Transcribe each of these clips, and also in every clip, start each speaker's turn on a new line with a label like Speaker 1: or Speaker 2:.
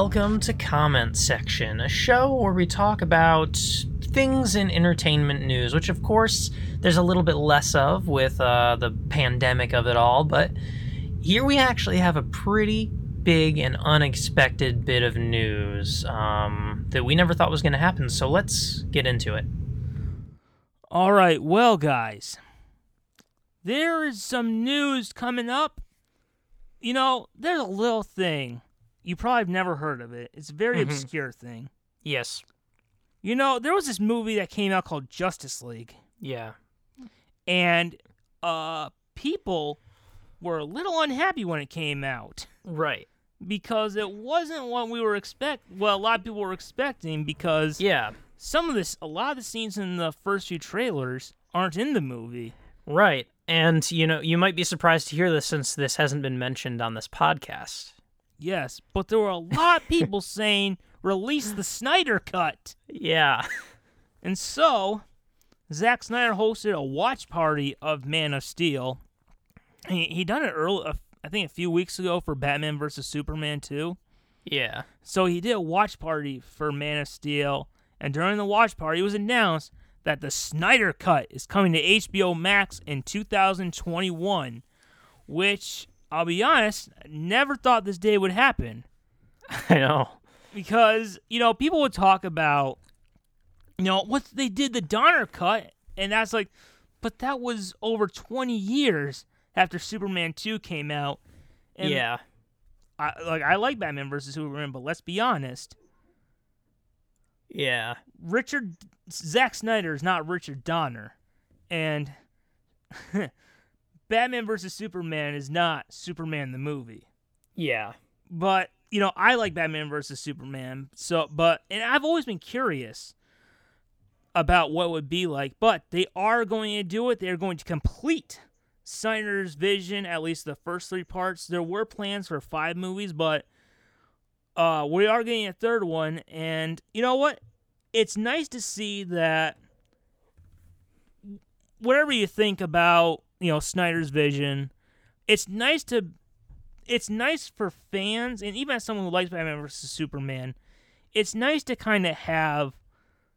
Speaker 1: Welcome to Comment Section, a show where we talk about things in entertainment news, which of course there's a little bit less of with uh, the pandemic of it all, but here we actually have a pretty big and unexpected bit of news um, that we never thought was going to happen. So let's get into it.
Speaker 2: All right, well, guys, there is some news coming up. You know, there's a little thing. You probably have never heard of it. It's a very
Speaker 1: Mhm.
Speaker 2: obscure thing.
Speaker 1: Yes.
Speaker 2: You know, there was this movie that came out called Justice League,
Speaker 1: Yeah.
Speaker 2: and uh, people were a little unhappy when it came out
Speaker 1: Right.
Speaker 2: because it wasn't what we were expect. Well, a lot of people were expecting because
Speaker 1: Yeah.
Speaker 2: some of this, a lot of the scenes in the first few trailers aren't in the movie.
Speaker 1: Right. And, you know, you might be surprised to hear this since this hasn't been mentioned on this podcast.
Speaker 2: Yes, but there were a lot of people saying release the Snyder cut.
Speaker 1: Yeah.
Speaker 2: And so, Zack Snyder hosted a watch party of Man of Steel. He he done it early, I think a few weeks ago for Batman versus Superman 2.
Speaker 1: Yeah.
Speaker 2: So he did a watch party for Man of Steel, and during the watch party, it was announced that the Snyder Cut is coming to HBO Max in 2021, which I'll be honest, never thought this day would happen
Speaker 1: I know.
Speaker 2: because you know people would talk about you know what they did the Donner cut, and that's like, but that was over 20 years after Superman 2 came out. And
Speaker 1: yeah.
Speaker 2: I, like I like Batman versus Superman, but let's be honest,
Speaker 1: Yeah.
Speaker 2: Richard Zack Snyder is not Richard Donner, and Batman versus Superman is not Superman the movie.
Speaker 1: Yeah.
Speaker 2: But you know, I like Batman versus Superman. So, but and I've always been curious about what it would be like. But they are going to do it. They are going to complete Snyder's vision, at least the first three parts. There were plans for five movies, but uh, we are getting a third one. And you know what? It's nice to see that whatever you think about you know Snyder's vision, it's nice to it's nice for fans and even as someone who likes Batman versus Superman, it's nice to kind of have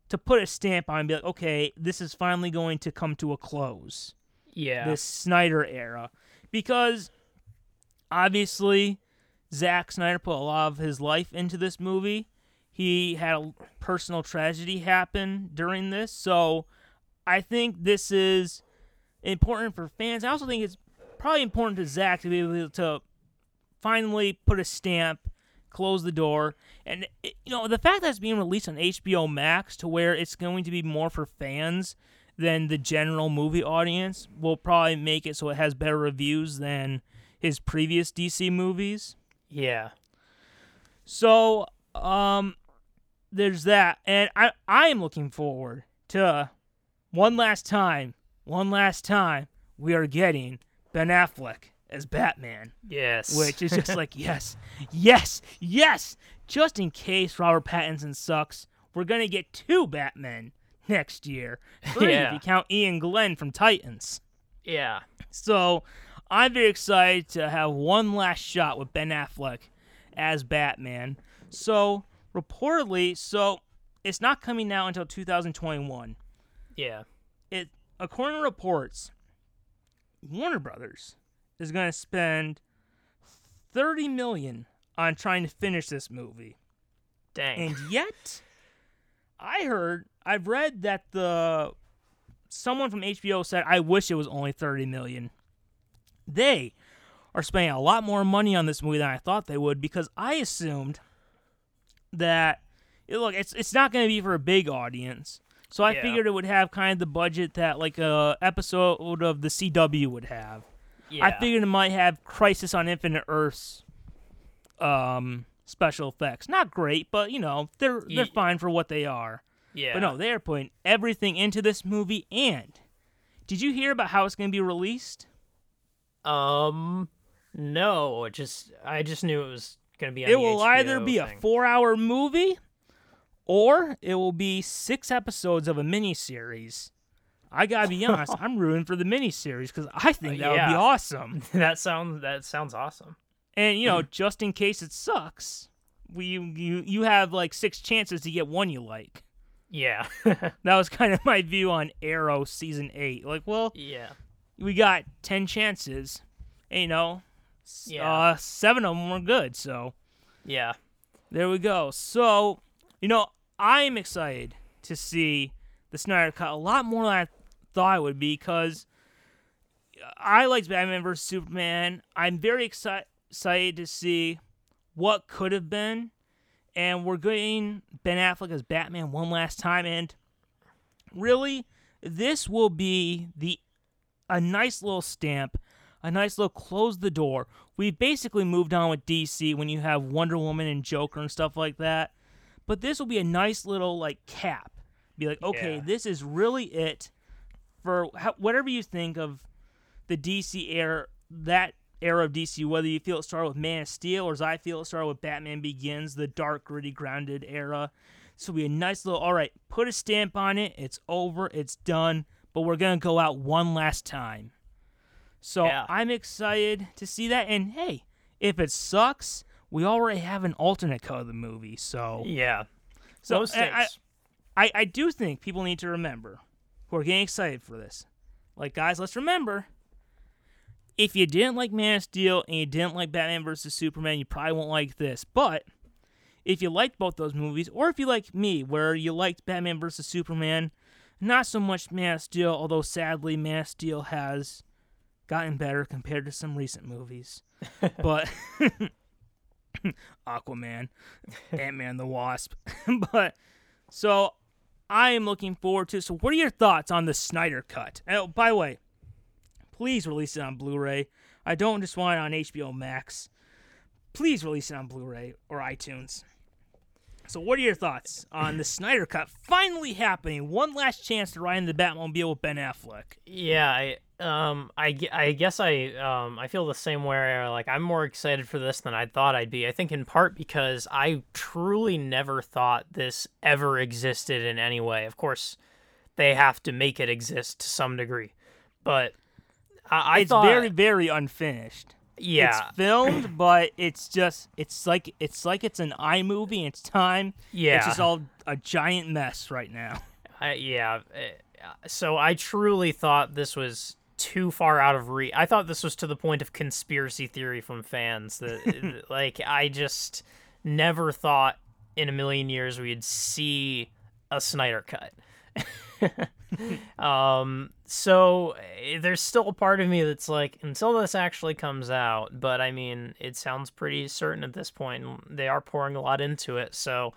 Speaker 2: to put a stamp on and be like, okay, this is finally going to come to a close.
Speaker 1: Yeah.
Speaker 2: This Snyder era. Because obviously Zack Snyder put a lot of his life into this movie. He had a personal tragedy happen during this, so I think this is important for fans. I also think it's probably important to Zack to be able to finally put a stamp, close the door, and it, you know the fact that it's being released on HBO Max to where it's going to be more for fans than the general movie audience will probably make it so it has better reviews than his previous DC movies.
Speaker 1: yeah.
Speaker 2: So, um, there's that, and I I am looking forward to one last time, one last time we are getting Ben Affleck as Batman,
Speaker 1: Yes.
Speaker 2: which is just like yes, yes, yes. Just in case Robert Pattinson sucks, we're gonna get two Batmen next year. Three if you count Iain Glen from Titans.
Speaker 1: yeah.
Speaker 2: So I'm very excited to have one last shot with Ben Affleck as Batman. So reportedly, so it's not coming out until 2021.
Speaker 1: Yeah.
Speaker 2: It according to reports, Warner Brothers is going to spend 30 million on trying to finish this movie.
Speaker 1: Dang.
Speaker 2: And yet, I heard, I've read that the someone from HBO said, "I wish it was only 30 million." They are spending a lot more money on this movie than I thought they would because I assumed that look, it's it's not going to be for a big audience. So I
Speaker 1: Yeah.
Speaker 2: figured it would have kind of the budget that like a episode of the CW would have.
Speaker 1: yeah.
Speaker 2: I figured it might have Crisis on Infinite Earths um special effects. Not great, but you know, they're they're
Speaker 1: Ye-
Speaker 2: fine for what they are.
Speaker 1: Yeah.
Speaker 2: But no, they're putting everything into this movie and did you hear about how it's going to be released?
Speaker 1: Um. No. it Just I just knew it was gonna be. On
Speaker 2: It will either be
Speaker 1: thing.
Speaker 2: a 4-hour movie or it will be 6 episodes of a miniseries. I got to be honest, I'm rooting for the miniseries cuz I think that would be awesome.
Speaker 1: that sounds that sounds awesome.
Speaker 2: And you know, just in case it sucks, we you you you have like six chances to get one you like.
Speaker 1: Yeah.
Speaker 2: That was kind of my view on Arrow season eight. Like, well,
Speaker 1: yeah.
Speaker 2: we got ten chances, and, you know,
Speaker 1: Yeah.
Speaker 2: uh, seven of them were good. So
Speaker 1: Yeah.
Speaker 2: there we go. So, you know, I'm excited to see the Snyder Cut a lot more than I thought I would be because I liked Batman vs Superman. I'm very exci- excited to see what could have been, and we're getting Ben Affleck as Batman one last time. And really, this will be the a nice little stamp, a nice little close the door. We've basically moved on with DC when you have Wonder Woman and Joker and stuff like that. But this will be a nice little like cap. Be like, okay,
Speaker 1: Yeah.
Speaker 2: this is really it for how, whatever you think of the DC era, that era of DC. Whether you feel it started with Man of Steel or as I feel it started with Batman Begins, the dark, gritty, grounded era. Will be a nice little. All right, put a stamp on it. It's over. It's done. But we're gonna go out one last time. So
Speaker 1: Yeah.
Speaker 2: I'm excited to see that. And hey, if it sucks, we already have an alternate cut of the movie. So
Speaker 1: Yeah.
Speaker 2: So, I- I, I do think people need to remember who are getting excited for this. Like, guys, let's remember if you didn't like Man of Steel and you didn't like Batman vs. Superman, you probably won't like this. But if you liked both those movies, or if you like me, where you liked Batman vs. Superman, not so much Man of Steel, although sadly, Man of Steel has gotten better compared to some recent movies. but Aquaman, Ant Man the Wasp. but so I am looking forward to. So, what are your thoughts on the Snyder Cut? Oh, by the way, please release it on Blu-ray. I don't just want it on HBO Max. Please release it on Blu-ray or iTunes. So, what are your thoughts on the Snyder Cut finally happening? One last chance to ride in the Batmobile with Ben Affleck.
Speaker 1: Yeah, I um I, I guess I um I feel the same way like I'm more excited for this than I thought I'd be. I think in part because I truly never thought this ever existed in any way. Of course, they have to make it exist to some degree. But I, I
Speaker 2: it's
Speaker 1: thought
Speaker 2: very, very unfinished.
Speaker 1: yeah.
Speaker 2: It's filmed, but it's just it's like it's like it's an iMovie. It's time.
Speaker 1: yeah.
Speaker 2: It's just all a giant mess right now.
Speaker 1: I, yeah. uh, So I truly thought this was too far out of reach. I thought this was to the point of conspiracy theory from fans. That like I just never thought in a million years we'd see a Snyder cut. um. So eh, there's still a part of me that's like until this actually comes out. But I mean, it sounds pretty certain at this point. They are pouring a lot into it. So.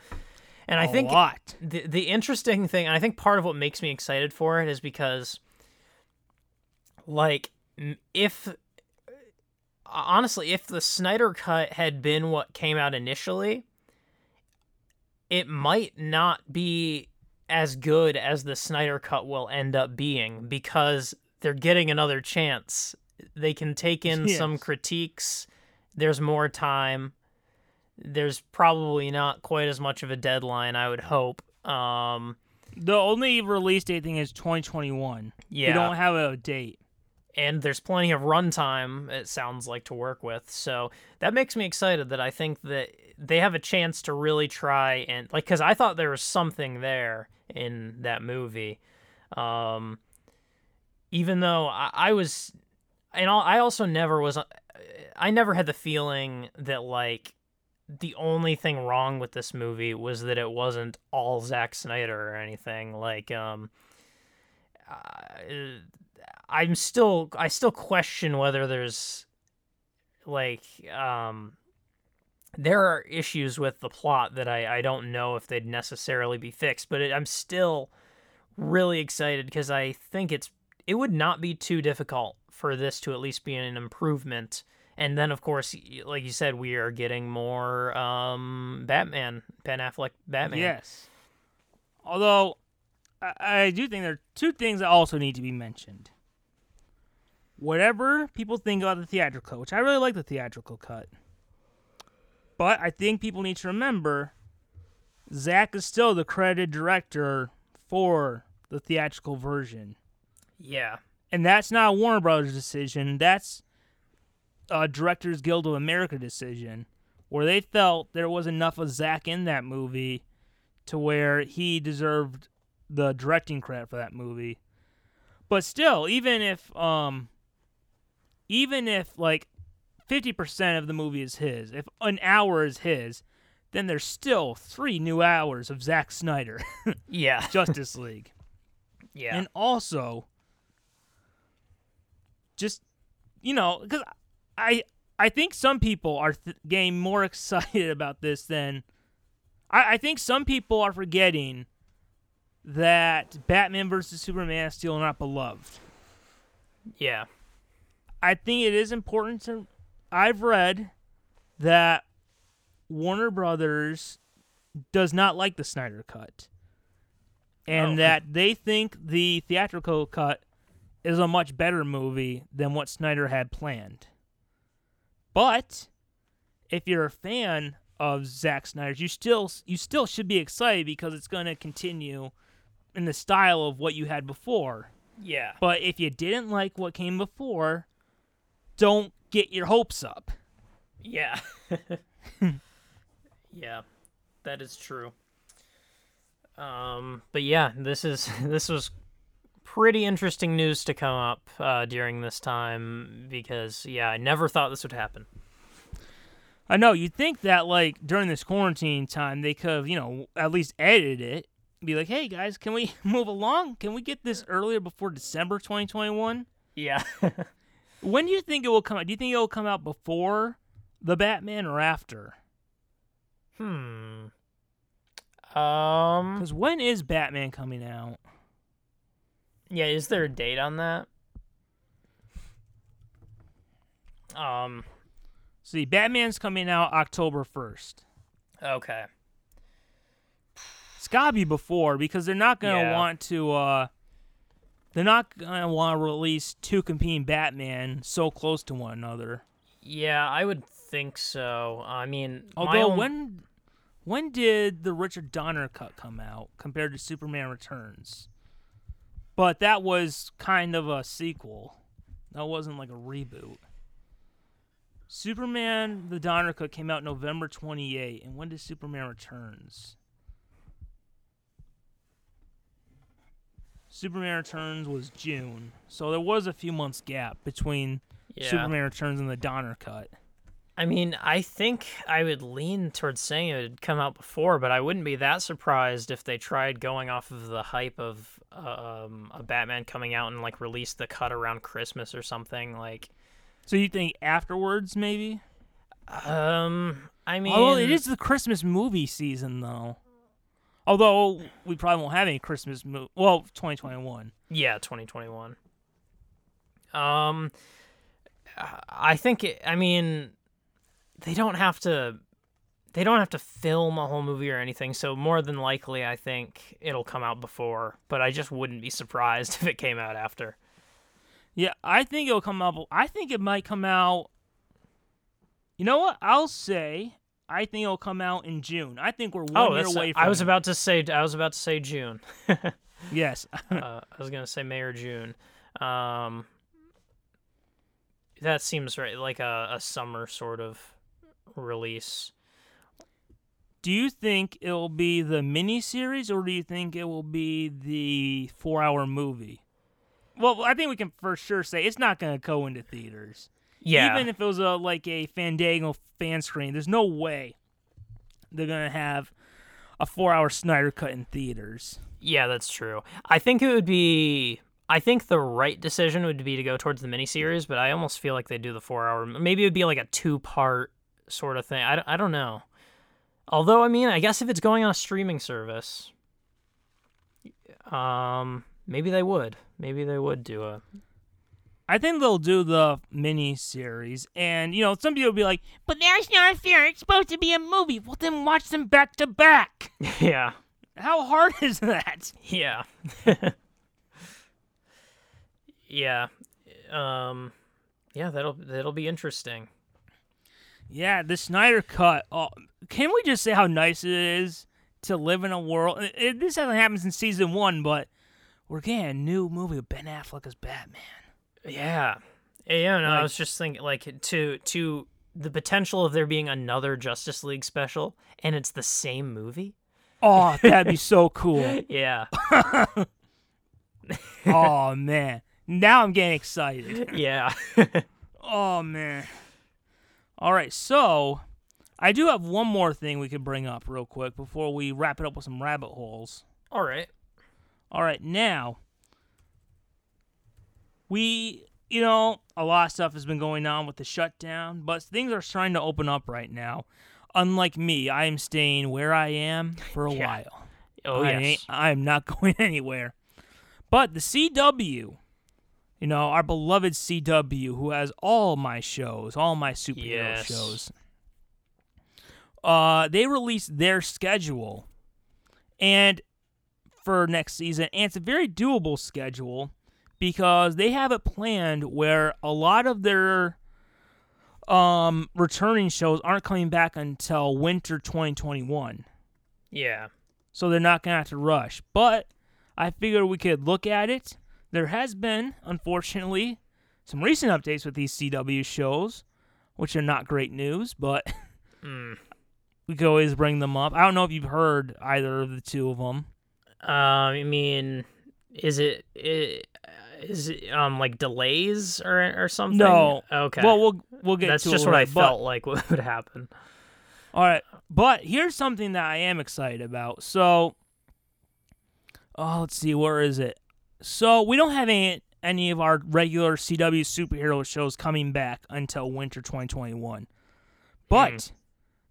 Speaker 1: And I
Speaker 2: a
Speaker 1: think
Speaker 2: lot.
Speaker 1: the the interesting thing, and I think part of what makes me excited for it is because, like, if honestly, if the Snyder cut had been what came out initially, it might not be as good as the Snyder cut will end up being because they're getting another chance. They can take in some critiques. There's more time. There's probably not quite as much of a deadline, I would hope. Um,
Speaker 2: The only release date thing is 2021.
Speaker 1: yeah,
Speaker 2: We don't have a date.
Speaker 1: And there's plenty of runtime. It sounds like to work with, so that makes me excited. That I think that they have a chance to really try and like, because I thought there was something there in that movie. Um, even though I, I was, and I also never was, I never had the feeling that like the only thing wrong with this movie was that it wasn't all Zack Snyder or anything. Like, um, uh, I'm still, I still question whether there's like, um, there are issues with the plot that I, I don't know if they'd necessarily be fixed, but it, I'm still really excited because I think it's it would not be too difficult for this to at least be an improvement. And then, of course, like you said, we are getting more um, Batman, Ben Affleck Batman.
Speaker 2: Yes. Although, I, I do think there are two things that also need to be mentioned. Whatever people think about the theatrical cut, which I really like the theatrical cut, but I think people need to remember Zack is still the credited director for the theatrical version.
Speaker 1: Yeah.
Speaker 2: And that's not a Warner Brothers decision. That's a Directors Guild of America decision, where they felt there was enough of Zack in that movie to where he deserved the directing credit for that movie. But still, even if um even if like 50% of the movie is his, if an hour is his, then there's still 3 new hours of Zack Snyder
Speaker 1: Yeah.
Speaker 2: Justice League.
Speaker 1: Yeah.
Speaker 2: And also just you know, cuz I I think some people are th- getting more excited about this than I, I think some people are forgetting that Batman versus Superman is still not beloved.
Speaker 1: yeah.
Speaker 2: I think it is important to. I've read that Warner Brothers does not like the Snyder cut, and
Speaker 1: Oh.
Speaker 2: that they think the theatrical cut is a much better movie than what Snyder had planned. But if you're a fan of Zack Snyder's, you still you still should be excited because it's going to continue in the style of what you had before.
Speaker 1: Yeah.
Speaker 2: But if you didn't like what came before, don't get your hopes up.
Speaker 1: Yeah. yeah. That is true. Um but yeah, this is this was pretty interesting news to come up uh, during this time because yeah, I never thought this would happen.
Speaker 2: I know you'd think that like during this quarantine time they could have, you know, at least edited it. Be like, hey guys, can we move along? Can we get this earlier before December 2021?
Speaker 1: Yeah.
Speaker 2: When do you think it will come out? Do you think it will come out before the Batman or after?
Speaker 1: hmm. Um
Speaker 2: Because when is Batman coming out?
Speaker 1: yeah, is there a date on that? Um
Speaker 2: See, Batman's coming out October 1st.
Speaker 1: okay.
Speaker 2: It's gotta be before because they're not gonna
Speaker 1: Yeah.
Speaker 2: want to. uh They're not gonna want to release two competing Batman so close to one another.
Speaker 1: Yeah, I would think so. I mean,
Speaker 2: Although
Speaker 1: own-
Speaker 2: when when did the Richard Donner cut come out compared to Superman Returns? But that was kind of a sequel. That wasn't like a reboot. Superman the Donner cut came out November 28, and when did Superman Returns? Superman Returns was June, so there was a few months gap between
Speaker 1: yeah.
Speaker 2: Superman Returns and the Donner cut.
Speaker 1: I mean, I think I would lean towards saying it would come out before, but I wouldn't be that surprised if they tried going off of the hype of um, a Batman coming out and like release the cut around Christmas or something. Like,
Speaker 2: So you think afterwards, maybe?
Speaker 1: um, I mean,
Speaker 2: Although it is the Christmas movie season, though. Although we probably won't have any Christmas movie. Well, 2021.
Speaker 1: Yeah, 2021. Um, I think. It, I mean, they don't have to. They don't have to film a whole movie or anything. So more than likely, I think it'll come out before. But I just wouldn't be surprised if it came out after.
Speaker 2: Yeah, I think it'll come out. I think it might come out. You know what? I'll say. I think it'll come out in June. I think we're one
Speaker 1: oh,
Speaker 2: year away from.
Speaker 1: I was
Speaker 2: it.
Speaker 1: about to say. I was about to say June.
Speaker 2: Yes.
Speaker 1: uh, I was gonna say May or June. Um, that seems right, like a, a summer sort of release.
Speaker 2: do you think it'll be the miniseries, or do you think it will be the four-hour movie? Well, I think we can for sure say it's not going to go into theaters.
Speaker 1: Yeah,
Speaker 2: Even if it was a like a Fandango fan screen, there's no way they're gonna have a four-hour Snyder cut in theaters.
Speaker 1: yeah, that's true. I think it would be. I think the right decision would be to go towards the miniseries, but I almost feel like they do the four hour. Maybe it would be like a two part sort of thing. I, don't- I don't know. Although, I mean, I guess if it's going on a streaming service, um, maybe they would. Maybe they would do a.
Speaker 2: I think they'll do the mini series, and you know, some people will be like, "But that's not fair. It's supposed to be a movie." Well, then watch them back to back.
Speaker 1: yeah.
Speaker 2: How hard is that?
Speaker 1: Yeah. yeah. Um yeah, that'll that'll be interesting.
Speaker 2: Yeah, the Snyder cut. Oh, can we just say how nice it is to live in a world? It, it- this hasn't happened since season one, but we're getting a new movie with Ben Affleck as Batman.
Speaker 1: Yeah. Yeah, no, I
Speaker 2: Like-
Speaker 1: was just thinking like to to the potential of there being another Justice League special and it's the same movie.
Speaker 2: Oh, that'd be so cool.
Speaker 1: Yeah.
Speaker 2: Oh man. Now I'm getting excited.
Speaker 1: Yeah.
Speaker 2: Oh man. All right, so I do have one more thing we could bring up real quick before we wrap it up with some rabbit holes.
Speaker 1: All right.
Speaker 2: All right, now we, you know, a lot of stuff has been going on with the shutdown, but things are starting to open up right now. Unlike me, I am staying where I am for a
Speaker 1: Yeah.
Speaker 2: while.
Speaker 1: Oh
Speaker 2: I
Speaker 1: yes.
Speaker 2: I am not going anywhere. But the CW, you know, our beloved CW, who has all my shows, all my superhero
Speaker 1: Yes.
Speaker 2: shows, uh, they released their schedule, and for next season, and it's a very doable schedule because they have it planned where a lot of their um returning shows aren't coming back until winter 2021
Speaker 1: Yeah.
Speaker 2: so they're not gonna have to rush. But I figured we could look at it. There has been, unfortunately, some recent updates with these CW shows, which are not great news, but
Speaker 1: Mm.
Speaker 2: we could always bring them up. I don't know if you've heard either of the two of them.
Speaker 1: Um, I mean, is it, it is it um like delays or or something?
Speaker 2: No.
Speaker 1: Okay.
Speaker 2: Well, we'll we'll get to
Speaker 1: that's
Speaker 2: just
Speaker 1: what I
Speaker 2: later, but-
Speaker 1: felt like would happen.
Speaker 2: All right, but here's something that I am excited about. So, oh, let's see, where is it? So we don't have any any of our regular CW superhero shows coming back until winter 2021. But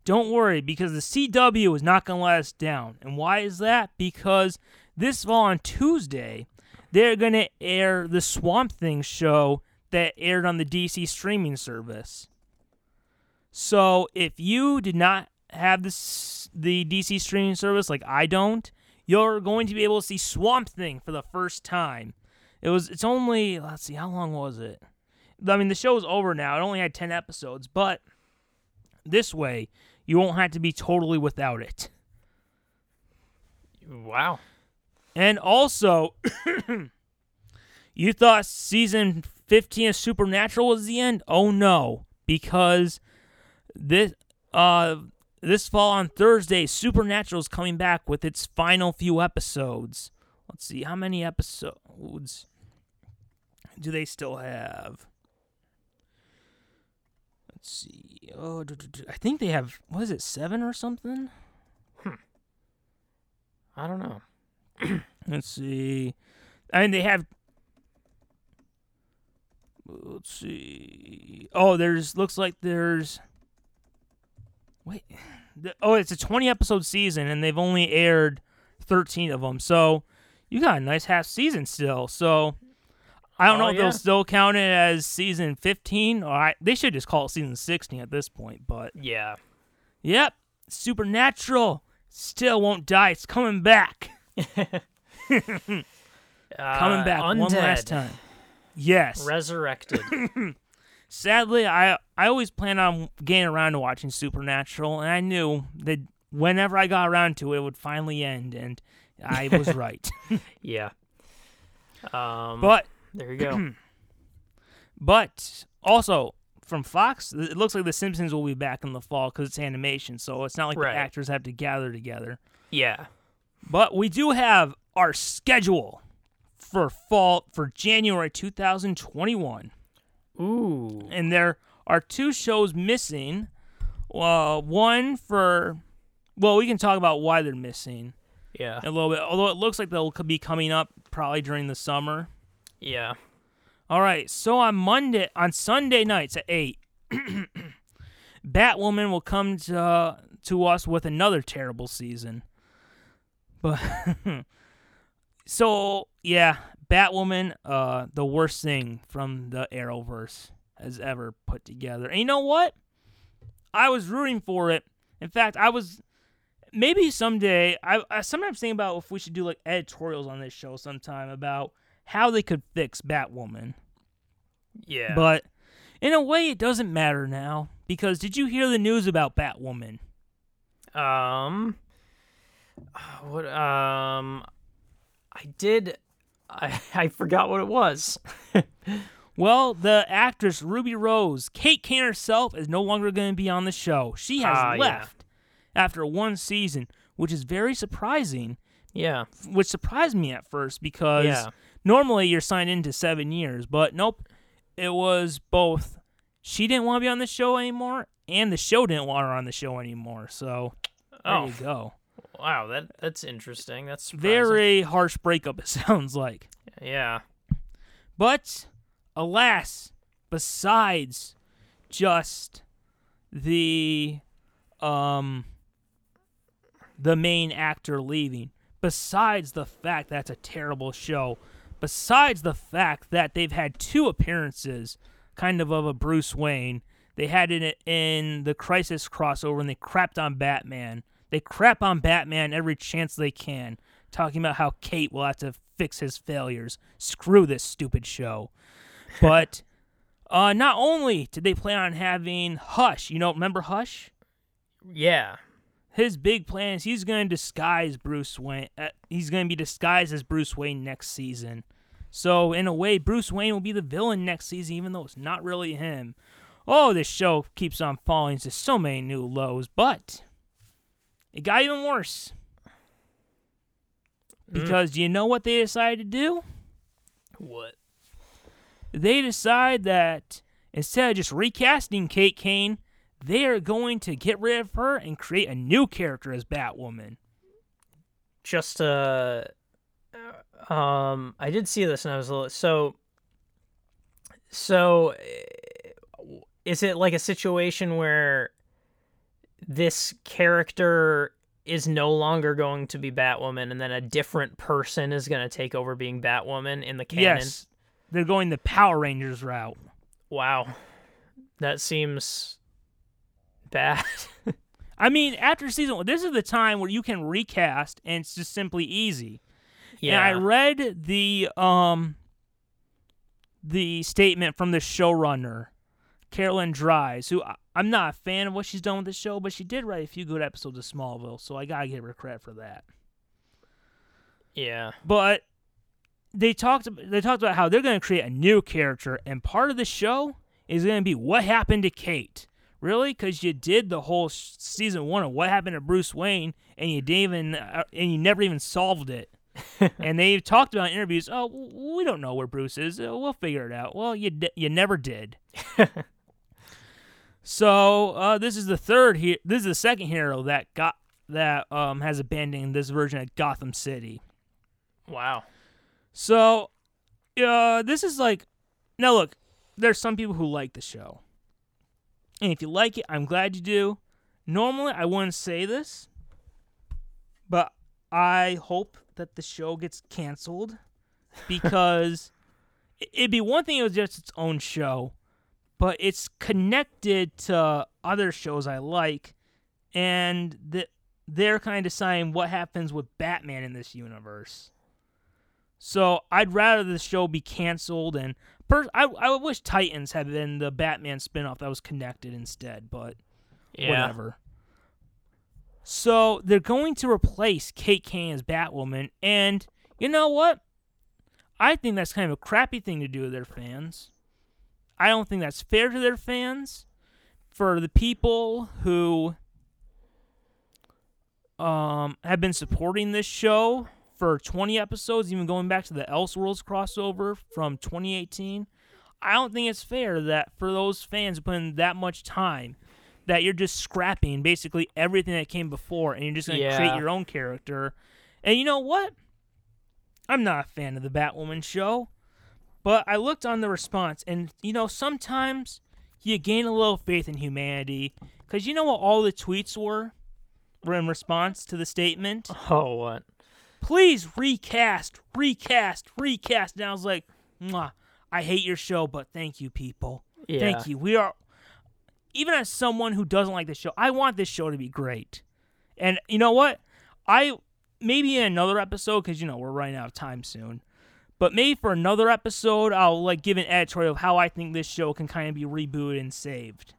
Speaker 2: don't worry because the CW is not going to let us down. And why is that? Because this fall on Tuesday, they're going to air the Swamp Thing show that aired on the DC streaming service. So if you did not have this the DC streaming service like I don't, you're going to be able to see Swamp Thing for the first time. It was it's only let's see how long was it? I mean the show's over now. It only had 10 episodes, but this way you won't have to be totally without it.
Speaker 1: Wow.
Speaker 2: And also you thought season 15 of Supernatural was the end? Oh no, because this uh this fall on Thursday, Supernatural is coming back with its final few episodes. Let's see how many episodes do they still have? Let's see. Oh, I think they have. What is it? Seven or something? Hmm.
Speaker 1: I don't know.
Speaker 2: Let's see. I mean, they have. Let's see. Oh, there's looks like there's. Wait. The- Oh, it's a 20 episode season, and they've only aired 13 of them. So you got a nice half season still. So I don't
Speaker 1: Oh,
Speaker 2: know if
Speaker 1: yeah.
Speaker 2: they'll still count it as season 15, or I, they should just call it season 16 at this point. But
Speaker 1: Yeah.
Speaker 2: yep, Supernatural still won't die. It's coming back. Coming
Speaker 1: Uh,
Speaker 2: back one last time. Yes.
Speaker 1: Resurrected.
Speaker 2: Sadly, I I always planned on getting around to watching Supernatural, and I knew that whenever I got around to it, it would finally end, and I was right.
Speaker 1: yeah. Um.
Speaker 2: but
Speaker 1: there you go.
Speaker 2: but also from Fox, it looks like The Simpsons will be back in the fall because it's animation, so it's not like
Speaker 1: Right.
Speaker 2: the actors have to gather together.
Speaker 1: yeah.
Speaker 2: But we do have our schedule for fall for January 2021.
Speaker 1: Ooh.
Speaker 2: and there are two shows missing. Uh, one for, well, we can talk about why they're missing
Speaker 1: Yeah.
Speaker 2: a little bit. Although it looks like they'll be coming up probably during the summer.
Speaker 1: Yeah.
Speaker 2: All right, so on Monday, on Sunday nights at eight, Batwoman will come to to us with another terrible season. But so yeah, Batwoman, uh, the worst thing from the Arrowverse has ever put together. And you know what? I was rooting for it. In fact, I was maybe someday. I, I sometimes think about if we should do like editorials on this show sometime about how they could fix Batwoman.
Speaker 1: Yeah.
Speaker 2: But in a way, it doesn't matter now because did you hear the news about Batwoman?
Speaker 1: Um, what? Um, I did. I I forgot what it was.
Speaker 2: Well, the actress Ruby Rose, Kate Kane herself, is no longer going to be on the show. She has
Speaker 1: yeah.
Speaker 2: left after one season, which is very surprising.
Speaker 1: Yeah.
Speaker 2: Which surprised me at first because
Speaker 1: Yeah.
Speaker 2: normally you're signed into seven years, but nope. It was both she didn't want to be on the show anymore, and the show didn't want her on the show anymore. So there
Speaker 1: Oh,
Speaker 2: you go.
Speaker 1: Wow. That that's interesting. That's surprising.
Speaker 2: Very harsh breakup. It sounds like.
Speaker 1: Yeah.
Speaker 2: But alas, besides just the um the main actor leaving, besides the fact that's a terrible show, besides the fact that they've had two appearances kind of of a Bruce Wayne, they had it in the Crisis crossover and they crapped on Batman. They crap on Batman every chance they can, talking about how Kate will have to fix his failures. Screw this stupid show. But uh, not only did they plan on having Hush, you know, remember Hush?
Speaker 1: Yeah.
Speaker 2: His big plan is he's going to disguise Bruce Wayne. Uh, he's going to be disguised as Bruce Wayne next season. So in a way, Bruce Wayne will be the villain next season, even though it's not really him. Oh, this show keeps on falling to so many new lows, but it got even worse. Because do you know what they decided to do?
Speaker 1: What?
Speaker 2: They decide that instead of just recasting Kate Kane, they are going to get rid of her and create a new character as Batwoman.
Speaker 1: Just uh, uh, um, I did see this and I was a little so. So, uh, is it like a situation where this character is no longer going to be Batwoman, and then a different person is going to take over being Batwoman in the canon?
Speaker 2: Yes, they're going the Power Rangers route.
Speaker 1: Wow, that seems bad.
Speaker 2: I mean, after season one, this is the time where you can recast and it's just simply easy.
Speaker 1: yeah.
Speaker 2: And I read the um the statement from the showrunner, Caroline Dries, who I- I'm not a fan of what she's done with the show, but she did write a few good episodes of Smallville, so I gotta give her credit for that.
Speaker 1: yeah.
Speaker 2: But they talked they talked about how they're going to create a new character, and part of the show is going to be what happened to Kate. Really? Because you did the whole season one of what happened to Bruce Wayne, and you didn't even uh, and you never even solved it. and they've talked about interviews. Oh, we don't know where Bruce is. Uh, we'll figure it out. Well, you di- you never did. so uh, this is the third here. This is the second hero that got that um, has abandoned this version of Gotham City.
Speaker 1: Wow.
Speaker 2: So, uh, this is like, now look, there's some people who like the show, and if you like it, I'm glad you do. Normally, I wouldn't say this, but I hope that the show gets canceled because it'd be one thing if it was just its own show, but it's connected to other shows I like, and they're kind of deciding what happens with Batman in this universe. So I'd rather the show be canceled and per- I I wish Titans had been the Batman spinoff that was connected instead, but
Speaker 1: Yeah.
Speaker 2: whatever. So they're going to replace Kate Kane as Batwoman, and you know what? I think that's kind of a crappy thing to do to their fans. I don't think that's fair to their fans. For the people who um, have been supporting this show for 20 episodes, even going back to the Elseworlds crossover from 2018, I don't think it's fair that for those fans who put in that much time, that you're just scrapping basically everything that came before and you're just going to
Speaker 1: Yeah.
Speaker 2: create your own character. And you know what? I'm not a fan of the Batwoman show, but I looked on the response, and you know, sometimes you gain a little faith in humanity because you know what all the tweets were? Were in response to the statement
Speaker 1: Oh, what?
Speaker 2: please recast, recast, recast. And I was like, Mwah, I hate your show, but thank you, people.
Speaker 1: Yeah.
Speaker 2: Thank you. We are, even as someone who doesn't like this show, I want this show to be great. And you know what? I, maybe in another episode, because, you know, we're running out of time soon. But maybe for another episode, I'll like give an editorial of how I think this show can kind of be rebooted and saved.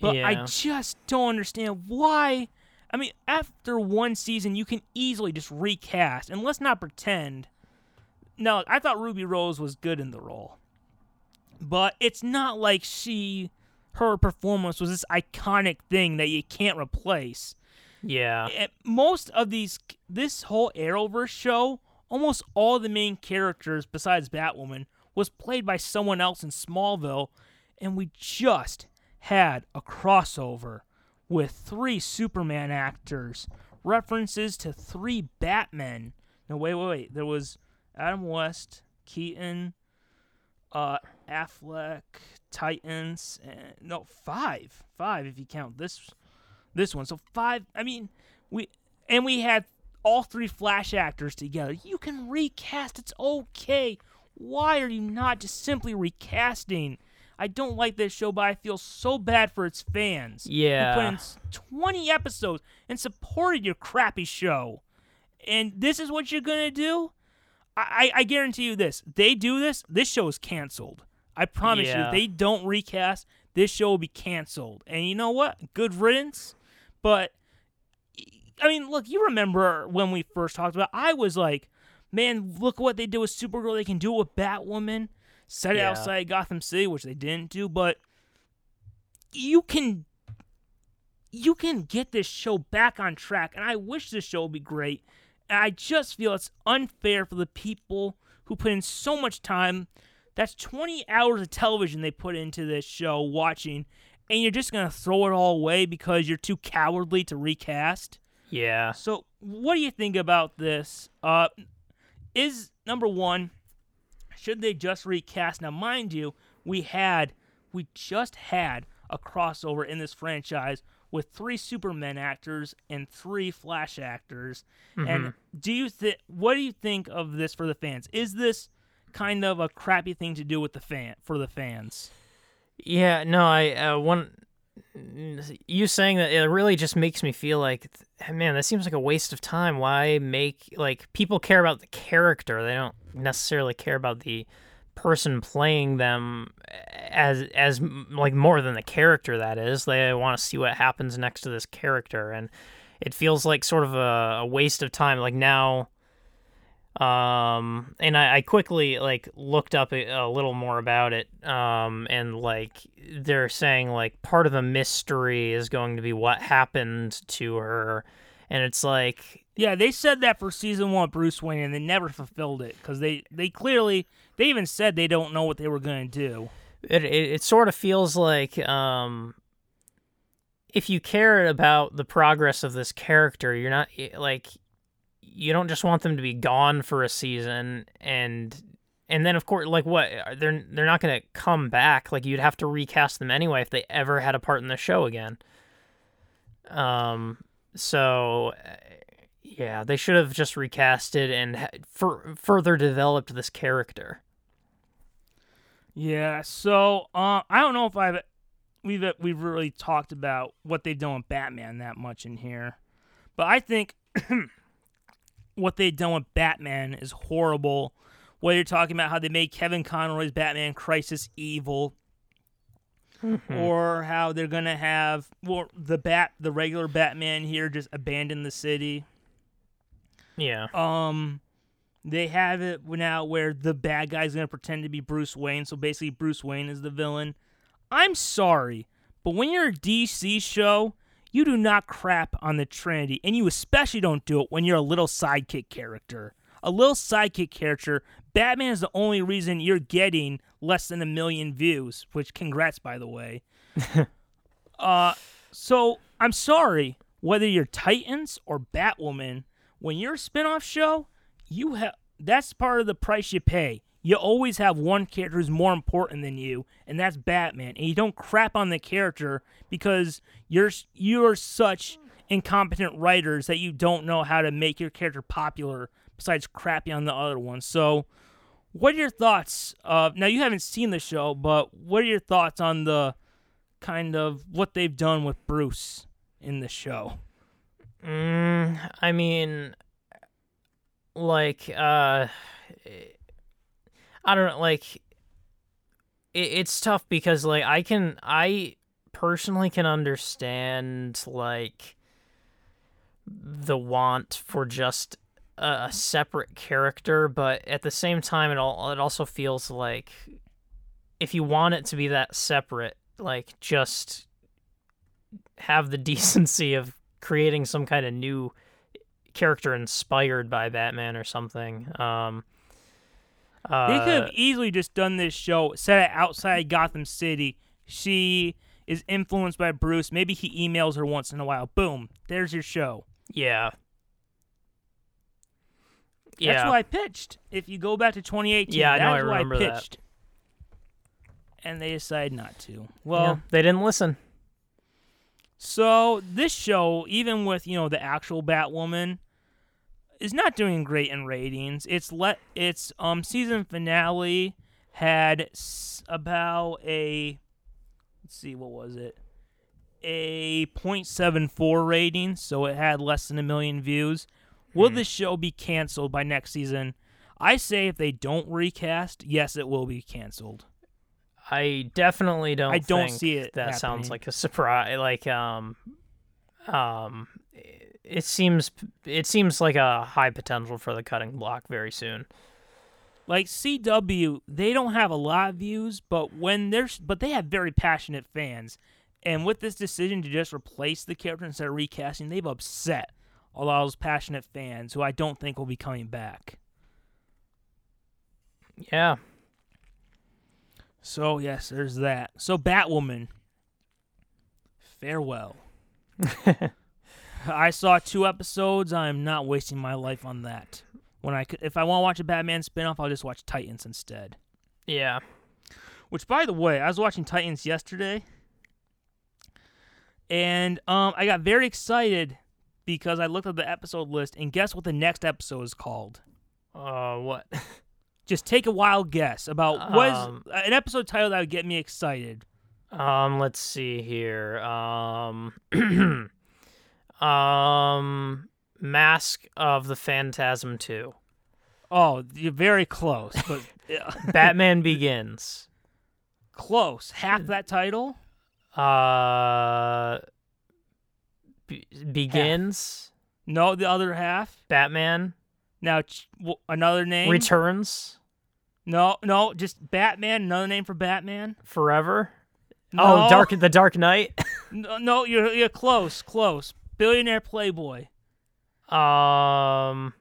Speaker 2: But I just don't understand why. I mean, after one season, you can easily just recast, and let's not pretend. No, I thought Ruby Rose was good in the role. but it's not like she her performance was this iconic thing that you can't replace.
Speaker 1: Yeah.
Speaker 2: Eh, most of these this whole Arrowverse show, almost all the main characters besides Batwoman was played by someone else in Smallville, and we just had a crossover with three Superman actors, references to three Batmen. No, wait, wait, wait. There was Adam West, Keaton, uh, Affleck, Titans, and no, five, five if you count this, this one. So five. I mean, we and we had all three Flash actors together. You can recast. It's okay. Why are you not just simply recasting? I don't like this show, but I feel so bad for its fans.
Speaker 1: Yeah.
Speaker 2: Who put in 20 episodes and supported your crappy show. And this is what you're going to do? I, I guarantee you this. They do this, this show is canceled. I promise
Speaker 1: Yeah.
Speaker 2: you, they don't recast, this show will be canceled. And you know what? Good riddance. But I mean, look, you remember when we first talked about it, I was like, man, look what they did with Supergirl. They can do it with Batwoman. Set it
Speaker 1: Yeah.
Speaker 2: outside Gotham City, which they didn't do, but you can you can get this show back on track, and I wish this show would be great. And I just feel it's unfair for the people who put in so much time. That's 20 hours of television they put into this show watching, and you're just going to throw it all away because you're too cowardly to recast.
Speaker 1: Yeah.
Speaker 2: So, what do you think about this? Uh, is number one, should they just recast? Now, mind you, we had, we just had a crossover in this franchise with three Superman actors and three Flash actors. And do you think, what do you think of this for the fans? Is this kind of a crappy thing to do with the fan for the fans?
Speaker 1: Yeah, no, I uh, one you saying that it really just makes me feel like man, that seems like a waste of time. Why make like people care about the character. They don't necessarily care about the person playing them as as like more than the character that is. They want to see what happens next to this character and it feels like sort of a, a waste of time like now um and I, I quickly like looked up a, a little more about it um and like they're saying like part of the mystery is going to be what happened to her and it's like
Speaker 2: Yeah, they said that for season one, Bruce Wayne, and they never fulfilled it because they they clearly they even said they don't know what they were going to do.
Speaker 1: it, it it sort of feels like um if you care about the progress of this character you're not like you don't just want them to be gone for a season and and then of course like what they're they're not going to come back. Like you'd have to recast them anyway if they ever had a part in the show again. Um so uh, yeah they should have just recasted and fur further developed this character.
Speaker 2: Yeah, so uh, I don't know if I've we've we've really talked about what they've done with Batman that much in here, but I think what they've done with Batman is horrible. Whether you're talking about how they made Kevin Conroy's Batman Crisis evil, or how they're gonna have well, the bat the regular Batman here just abandon the city.
Speaker 1: yeah
Speaker 2: Um, they have it now where the bad guy's gonna pretend to be Bruce Wayne, so basically Bruce Wayne is the villain. I'm sorry, but when you're a DC show, you do not crap on the Trinity, and you especially don't do it when you're a little sidekick character. A little sidekick character, Batman is the only reason you're getting less than a million views, which congrats by the way. uh so I'm sorry, whether you're Titans or Batwoman, when you're a spin-off show, you have that's part of the price you pay. You always have one character who's more important than you, and that's Batman. And you don't crap on the character because you're you're such incompetent writers that you don't know how to make your character popular besides crapping on the other one. So what are your thoughts? Uh, now you haven't seen the show, but what are your thoughts on the kind of what they've done with Bruce in the show?
Speaker 1: Mm, I mean, like, uh, I don't know, like, it, it's tough because, like, I can, I personally can understand, like, the want for just a, a separate character, but at the same time, it all, it also feels like if you want it to be that separate, like just have the decency of creating some kind of new character inspired by Batman or something. Um, uh,
Speaker 2: They could have easily just done this show, set it outside Gotham City. She is influenced by Bruce. Maybe he emails her once in a while. Boom, there's your show.
Speaker 1: yeah.
Speaker 2: That's
Speaker 1: Yeah.
Speaker 2: what I pitched. If you go back to 2018,
Speaker 1: Yeah, I know,
Speaker 2: that's
Speaker 1: I remember
Speaker 2: I
Speaker 1: that.
Speaker 2: pitched. And they decided not to.
Speaker 1: Yeah,
Speaker 2: Well,
Speaker 1: they didn't listen.
Speaker 2: so this show, even with you know the actual Batwoman, is not doing great in ratings. It's let its um season finale had s- about a let's see what was it a 0.74 rating, so it had less than a million views. Will
Speaker 1: Hmm.
Speaker 2: the show be canceled by next season? I say if they don't recast, yes, it will be canceled.
Speaker 1: I definitely don't.
Speaker 2: I don't
Speaker 1: think
Speaker 2: see it
Speaker 1: That sounds like a surprise. Like um, um, it seems it seems like a high potential for the cutting block very soon.
Speaker 2: Like CW, they don't have a lot of views, but when there's but they have very passionate fans. And with this decision to just replace the character instead of recasting, they've upset a lot of those passionate fans who I don't think will be coming back.
Speaker 1: Yeah.
Speaker 2: So yes, there's that. So Batwoman. Farewell. I saw two episodes. I'm not wasting my life on that. When I could, if I want to watch a Batman spinoff, I'll just watch Titans instead.
Speaker 1: Yeah.
Speaker 2: Which, by the way, I was watching Titans yesterday, and um, I got very excited because I looked at the episode list, and guess what the next episode is called?
Speaker 1: Uh, what?
Speaker 2: Just take a wild guess about what is
Speaker 1: Um,
Speaker 2: an episode title that would get me excited.
Speaker 1: Um, let's see here. Um, um, Mask of the Phantasm Two.
Speaker 2: Oh, you're very close, but
Speaker 1: Batman Begins.
Speaker 2: close. Half that title.
Speaker 1: Uh, be- begins.
Speaker 2: No, the other half.
Speaker 1: Batman
Speaker 2: Now ch- w- another name.
Speaker 1: returns
Speaker 2: no, no, just Batman. Another name for Batman.
Speaker 1: forever.
Speaker 2: No.
Speaker 1: Oh, Dark the Dark Knight.
Speaker 2: No, no, you're you're close, close. Billionaire Playboy.
Speaker 1: um.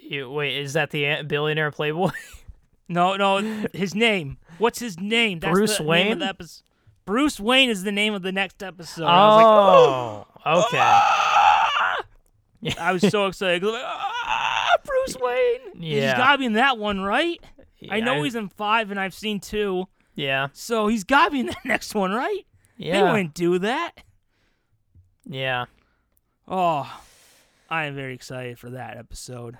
Speaker 1: You, wait, is that the billionaire playboy?
Speaker 2: No, no, his name. What's his name? That's
Speaker 1: Bruce
Speaker 2: the Name
Speaker 1: Wayne?
Speaker 2: of the episode. Bruce Wayne is the name of the next episode. I was like,
Speaker 1: oh, okay.
Speaker 2: I was so excited. Like, ah, Bruce Wayne.
Speaker 1: Yeah.
Speaker 2: He's got to be in that one, right? I know
Speaker 1: Yeah,
Speaker 2: he's in five, and I've seen two,
Speaker 1: Yeah,
Speaker 2: so he's got to be in that next one, right?
Speaker 1: Yeah.
Speaker 2: They wouldn't do that.
Speaker 1: Yeah.
Speaker 2: Oh, I am very excited for that episode.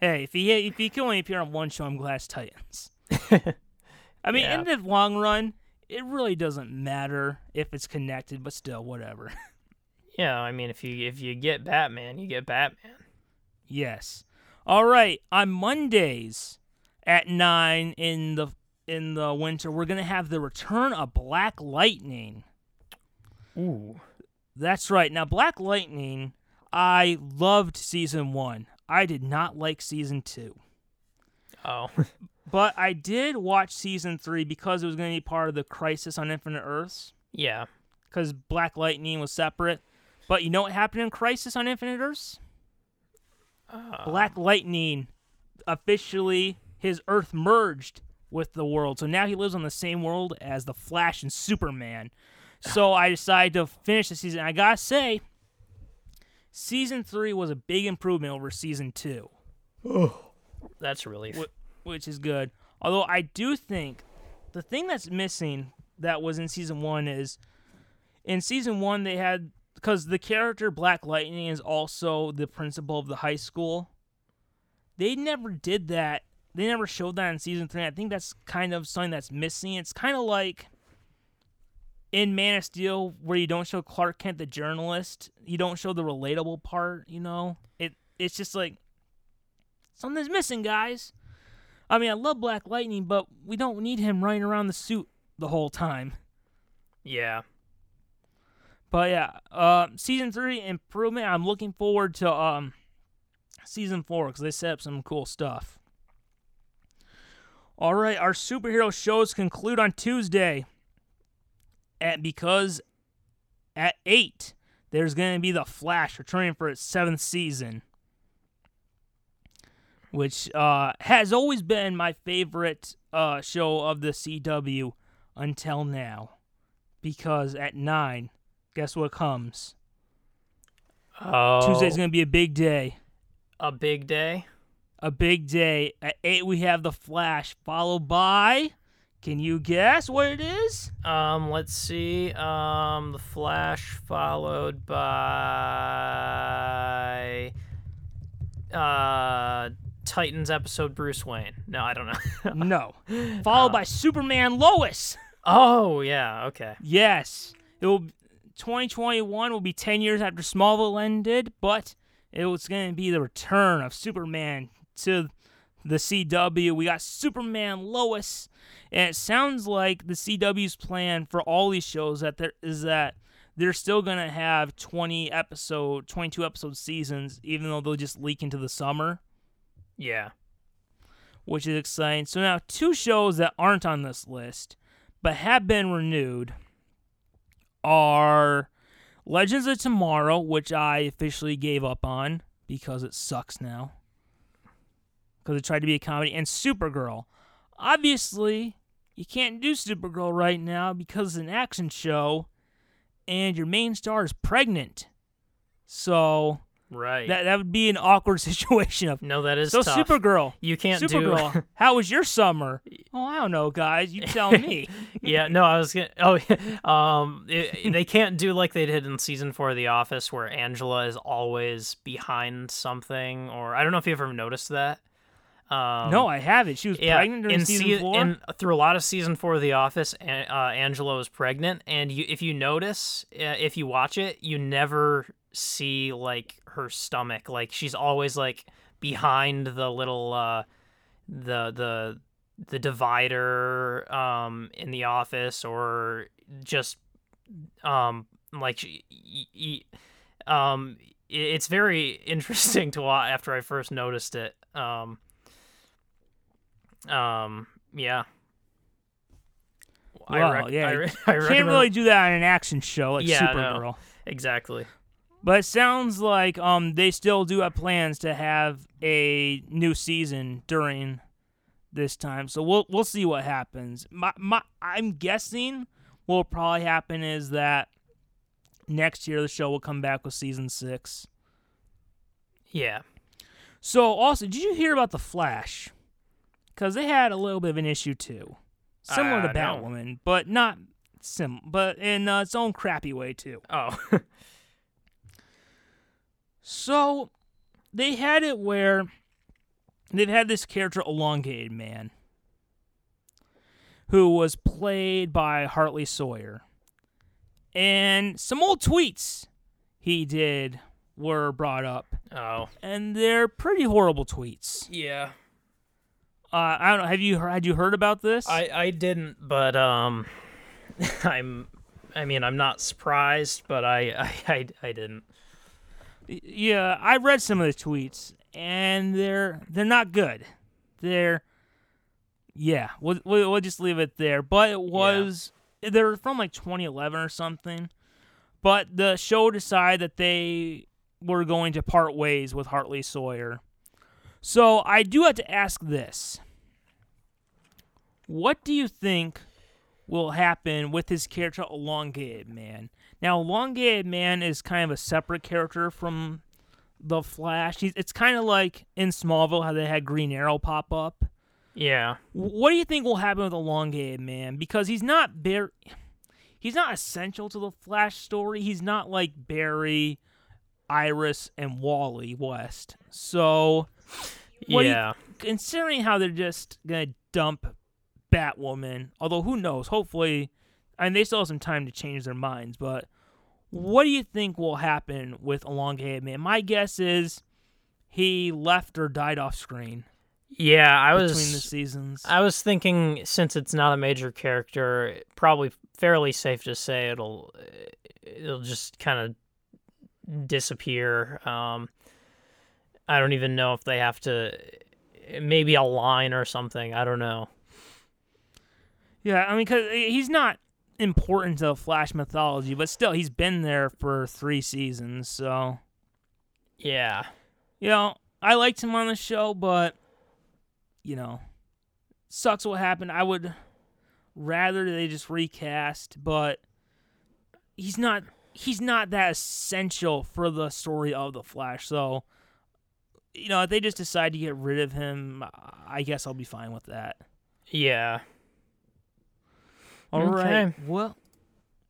Speaker 2: Hey, if he if he can only appear on one show, I'm glad it's Titans. I mean,
Speaker 1: Yeah.
Speaker 2: in the long run, it really doesn't matter if it's connected, but still, whatever.
Speaker 1: Yeah, I mean, if you if you get Batman, you get Batman.
Speaker 2: yes. All right. On Mondays at nine in the in the winter, we're gonna have the return of Black Lightning.
Speaker 1: Ooh.
Speaker 2: That's right. Now, Black Lightning, I loved season one. I did not like season two.
Speaker 1: Oh.
Speaker 2: But I did watch season three because it was going to be part of the Crisis on Infinite Earths.
Speaker 1: yeah.
Speaker 2: Because Black Lightning was separate. But you know what happened in Crisis on Infinite Earths?
Speaker 1: Uh,
Speaker 2: Black Lightning officially his Earth merged with the world, so now he lives on the same world as the Flash and Superman. So I decided to finish the season. I gotta say, season three was a big improvement over season two.
Speaker 1: Oh, That's a relief.
Speaker 2: Wh- which is good. Although I do think the thing that's missing that was in season one is in season one they had because the character Black Lightning is also the principal of the high school. They never did that. They never showed that in season three. I think that's kind of something that's missing. It's kind of like in Man of Steel where you don't show Clark Kent the journalist. You don't show the relatable part. You know, it it's just like something's missing, guys. I mean, I love Black Lightning, but we don't need him running around the suit the whole time.
Speaker 1: Yeah.
Speaker 2: But yeah, uh, season three improvement. I'm looking forward to um, season four because they set up some cool stuff. All right, our superhero shows conclude on Tuesday. At because at eight, there's going to be the Flash returning for its seventh season, which uh, has always been my favorite uh, show of the CW until now. Because at nine, guess what comes?
Speaker 1: Oh,
Speaker 2: Tuesday's going to be a big day.
Speaker 1: a big day.
Speaker 2: a big day. At 8, we have The Flash, followed by. Can you guess what it is?
Speaker 1: Um, let's see. Um, the Flash followed by uh Titans episode Bruce Wayne. No, I don't know.
Speaker 2: No. Followed by Superman Lois.
Speaker 1: oh yeah, okay.
Speaker 2: Yes. It will 2021 will be 10 years after Smallville ended, but it was going to be the return of Superman to the CW. We got Superman Lois, and it sounds like the CW's plan for all these shows that there is that they're still going to have 20 episode 22 episode seasons even though they'll just leak into the summer,
Speaker 1: Yeah.
Speaker 2: which is exciting. So now two shows that aren't on this list but have been renewed are Legends of Tomorrow, which I officially gave up on because it sucks now. Because it tried to be a comedy, and Supergirl. Obviously, you can't do Supergirl right now because it's an action show, and your main star is pregnant. So
Speaker 1: Right.
Speaker 2: that that would be an awkward situation. Of
Speaker 1: no, that is
Speaker 2: so
Speaker 1: tough.
Speaker 2: Supergirl,
Speaker 1: you can't do
Speaker 2: Supergirl, how was your summer? Oh, I don't know, guys. You tell me.
Speaker 1: yeah, no, I was gonna. Oh, um, it, they can't do like they did in season four of The Office, where Angela is always behind something, or I don't know if you ever noticed that. Um,
Speaker 2: no, I haven't. She was
Speaker 1: yeah,
Speaker 2: pregnant during
Speaker 1: in
Speaker 2: season
Speaker 1: sea-
Speaker 2: four.
Speaker 1: in- through a lot of season four of The Office, uh, Angela was pregnant, and you, if you notice, uh, if you watch it, you never see like her stomach. Like she's always like behind the little uh, the the the divider um in the office or just um like she- y- y- um it's very interesting to watch after I first noticed it um um yeah
Speaker 2: Well,
Speaker 1: rec-
Speaker 2: yeah,
Speaker 1: re-
Speaker 2: Can't
Speaker 1: recommend-
Speaker 2: really do that on an action show like
Speaker 1: Yeah, no.
Speaker 2: Supergirl.
Speaker 1: exactly
Speaker 2: But it sounds like um they still do have plans to have a new season during this time. So we'll we'll see what happens. My my I'm guessing what will probably happen is that next year the show will come back with season six.
Speaker 1: yeah
Speaker 2: So also, did you hear about the Flash? Because they had a little bit of an issue too, similar
Speaker 1: Uh,
Speaker 2: to
Speaker 1: no.
Speaker 2: Batwoman, but not sim, but in uh, its own crappy way too.
Speaker 1: oh
Speaker 2: So they had it where they've had this character, Elongated Man, who was played by Hartley Sawyer. And some old tweets he did were brought up,
Speaker 1: oh
Speaker 2: and they're pretty horrible tweets.
Speaker 1: yeah
Speaker 2: Uh, I don't know. Have you heard, had you heard about this?
Speaker 1: I I didn't, but um, I'm. I mean, I'm not surprised, but I I I, I didn't.
Speaker 2: yeah, I read some of the tweets, and they're they're not good. They're yeah, we'll we'll, we'll just leave it there. But it was they're from like 2011 or something. But the show decided that they were going to part ways with Hartley Sawyer. So I do have to ask this: What do you think will happen with his character, Elongated Man? Now, Elongated Man is kind of a separate character from the Flash. He's, it's kind of like in Smallville how they had Green Arrow pop up.
Speaker 1: Yeah,
Speaker 2: What do you think will happen with Elongated Man? Because he's not Barry. He's not essential to the Flash story. He's not like Barry, Iris, and Wally West. So, What do you-
Speaker 1: yeah.
Speaker 2: considering how they're just gonna dump Batwoman, although who knows? Hopefully, and they still have some time to change their minds. But what do you think will happen with Elongated Man? My guess is he left or died off screen
Speaker 1: Yeah, I was between
Speaker 2: the seasons.
Speaker 1: I was thinking since it's not a major character, probably fairly safe to say it'll it'll just kind of disappear. Um, I don't even know if they have to maybe a line or something. I don't know.
Speaker 2: Yeah, I mean, because he's not important to the Flash mythology, but still, he's been there for three seasons. So,
Speaker 1: Yeah.
Speaker 2: you know, I liked him on the show, but you know, sucks what happened. I would rather they just recast, but he's not. He's not that essential for the story of the Flash. So, you know, if they just decide to get rid of him, I guess I'll be fine with that.
Speaker 1: Yeah.
Speaker 2: All right.
Speaker 1: Okay.
Speaker 2: Well,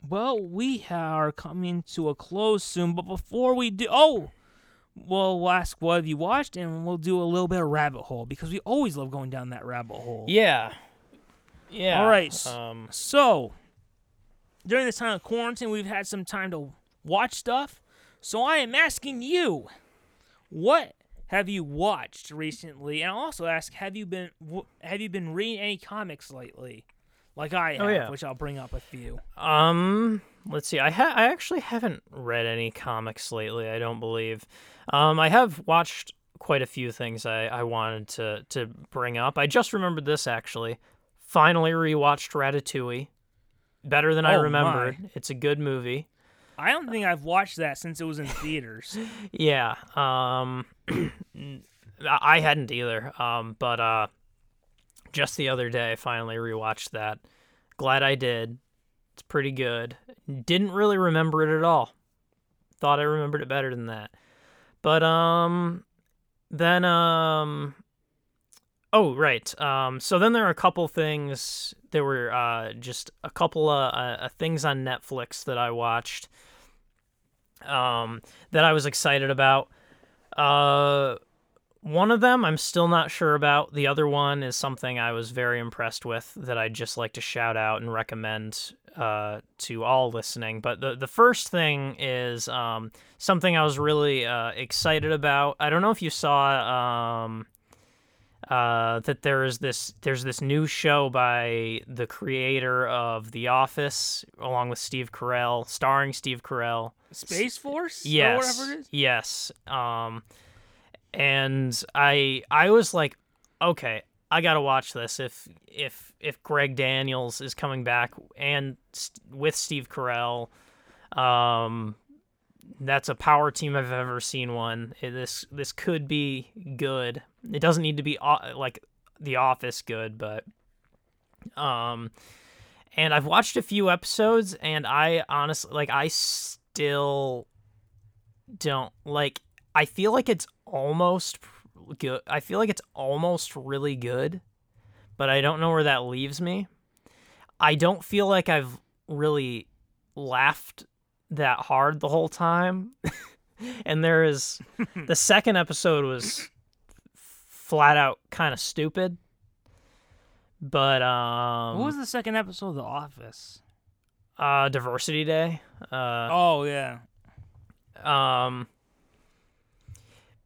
Speaker 2: well, we are coming to a close soon, but before we do, oh, well, we'll ask what have you watched, and we'll do a little bit of rabbit hole because we always love going down that rabbit hole.
Speaker 1: Yeah. Yeah.
Speaker 2: All right.
Speaker 1: Um,
Speaker 2: So, during this time of quarantine, we've had some time to watch stuff. So I am asking you, what have you watched recently? And I'll also ask, have you been have you been reading any comics lately, like I have,
Speaker 1: Oh, yeah.
Speaker 2: which I'll bring up a few.
Speaker 1: Um, let's see. I ha- I actually haven't read any comics lately. I don't believe. Um, I have watched quite a few things I, I wanted to to bring up. I just remembered this actually. Finally rewatched Ratatouille. Better than I
Speaker 2: Oh, my.
Speaker 1: remembered. It's a good movie.
Speaker 2: I don't think I've watched that since it was in theaters.
Speaker 1: Yeah. Um, I hadn't either. Um, but uh, just the other day, I finally rewatched that. Glad I did. It's pretty good. Didn't really remember it at all. Thought I remembered it better than that. But um, then um, oh right. Um, so then there are a couple things. There were uh just a couple of uh, uh, things on Netflix that I watched. Um, that I was excited about. Uh, one of them I'm still not sure about. The other one is something I was very impressed with that I'd just like to shout out and recommend uh, to all listening. But the the first thing is um, something I was really uh, excited about. I don't know if you saw um, uh, that there is this there's this new show by the creator of The Office, along with Steve Carell, starring Steve Carell.
Speaker 2: Space Force,
Speaker 1: Yes.
Speaker 2: or whatever it is.
Speaker 1: Yes. Um, and I I was like, okay, I gotta watch this. If if if Greg Daniels is coming back and st- with Steve Carell, um, that's a power team I've ever seen one. This this could be good. It doesn't need to be o- like The Office good, but um, and I've watched a few episodes, and I honestly like I still don't like. I feel like it's almost good. I feel like it's almost really good, but I don't know where that leaves me. I don't feel like I've really laughed that hard the whole time. and there is the second episode was flat out kind of stupid. But um
Speaker 2: what was the second episode of The Office?
Speaker 1: uh diversity day. Uh
Speaker 2: Oh yeah,
Speaker 1: Um,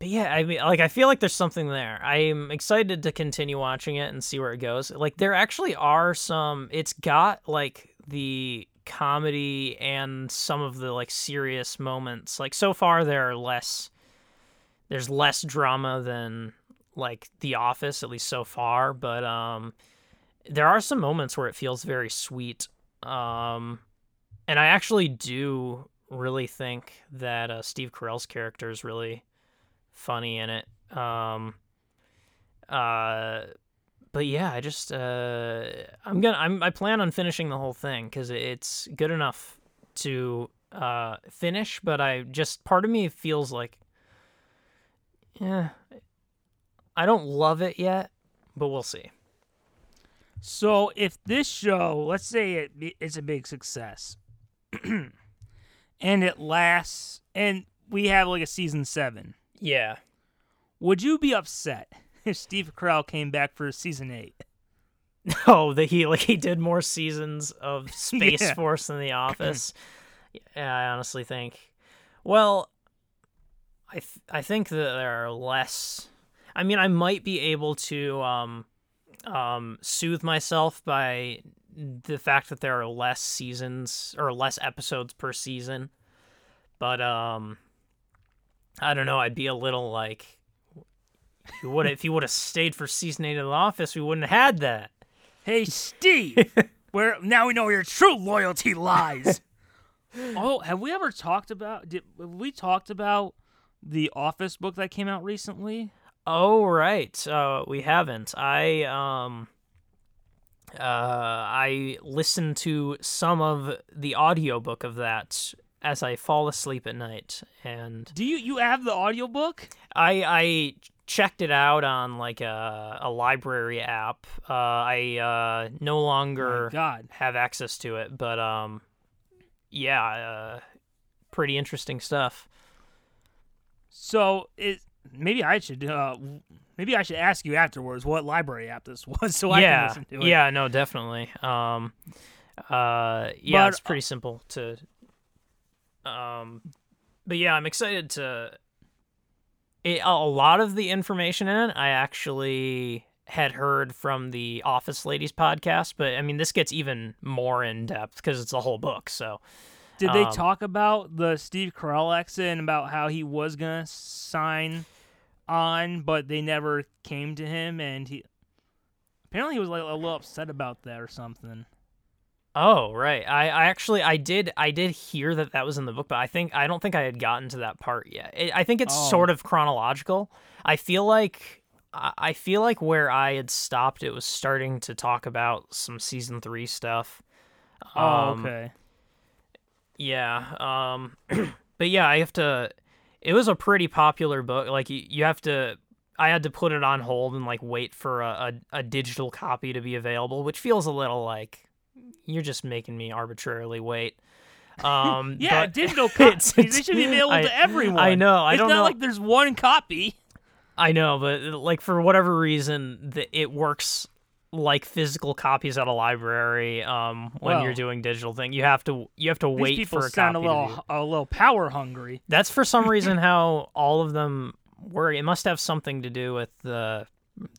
Speaker 1: but yeah, I mean, like, I feel like there's something there. I'm excited to continue watching it and see where it goes. Like, there actually are some. It's got like the comedy and some of the like serious moments. Like, so far there are less. There's less drama than like The Office, at least so far. But um, there are some moments where it feels very sweet. Um, and I actually do really think that uh, Steve Carell's character is really funny in it. Um, uh, but yeah, I just uh, I'm gonna I'm I plan on finishing the whole thing because it's good enough to uh, finish. But I just part of me feels like, yeah, I don't love it yet, but we'll see.
Speaker 2: So if this show, let's say it it's a big success, and it lasts, and we have like a season seven,
Speaker 1: Yeah.
Speaker 2: would you be upset Steve Carell came back for season eight?
Speaker 1: Oh, that he like he did more seasons of Space
Speaker 2: Yeah.
Speaker 1: Force than The Office. yeah, I honestly think. Well, I th- I think that there are less. I mean, I might be able to um, um, soothe myself by the fact that there are less seasons or less episodes per season, but um, I don't know. I'd be a little like. If you would if you would have stayed for season eight of The Office, we wouldn't have had that.
Speaker 2: Hey Steve, Where now we know where your true loyalty lies. oh, have we ever talked about? Did have we talked about the Office book that came out recently?
Speaker 1: Oh right, uh, we haven't. I um, uh, I listened to some of the audiobook of that as I fall asleep at night, and
Speaker 2: Do you you have the audiobook?
Speaker 1: I I checked it out on like a a library app. Uh, I uh, no
Speaker 2: Oh
Speaker 1: longer
Speaker 2: God.
Speaker 1: have access to it, but um, yeah, uh, pretty interesting stuff.
Speaker 2: So it maybe I should uh maybe I should ask you afterwards what library app this was so I can
Speaker 1: yeah,
Speaker 2: listen to it.
Speaker 1: yeah, no, definitely. Um, uh, yeah,
Speaker 2: But,
Speaker 1: it's pretty simple to. Um, but yeah, I'm excited to. It, a lot of the information in it, I actually had heard from the Office Ladies podcast, but I mean, this gets even more in depth because it's a whole book. So
Speaker 2: Did they
Speaker 1: Um,
Speaker 2: talk about the Steve Carell exit and about how he was gonna sign on, but they never came to him, and he apparently he was like a little upset about that or something.
Speaker 1: Oh right, I, I actually I did I did hear that that was in the book, but I think I don't think I had gotten to that part yet. It, I think it's
Speaker 2: Oh.
Speaker 1: sort of chronological. I feel like I I feel like where I had stopped, it was starting to talk about some season three stuff.
Speaker 2: Oh,
Speaker 1: Um,
Speaker 2: okay.
Speaker 1: Yeah. Um, but yeah, I have to. It was a pretty popular book. Like you, you have to. I had to put it on hold and like wait for a, a, a digital copy to be available, which feels a little like you're just making me arbitrarily wait. Um,
Speaker 2: Yeah, digital copies. They should be available
Speaker 1: I-
Speaker 2: to everyone.
Speaker 1: I know. I
Speaker 2: it's
Speaker 1: don't
Speaker 2: not
Speaker 1: know.
Speaker 2: like there's one copy.
Speaker 1: I know, but like for whatever reason, the, it works like physical copies at a library. Um, when you're doing digital thing, you have to you have to
Speaker 2: These
Speaker 1: wait
Speaker 2: people
Speaker 1: for a
Speaker 2: sound
Speaker 1: copy.
Speaker 2: little a little power hungry.
Speaker 1: That's for some reason how all of them work. It must have something to do with the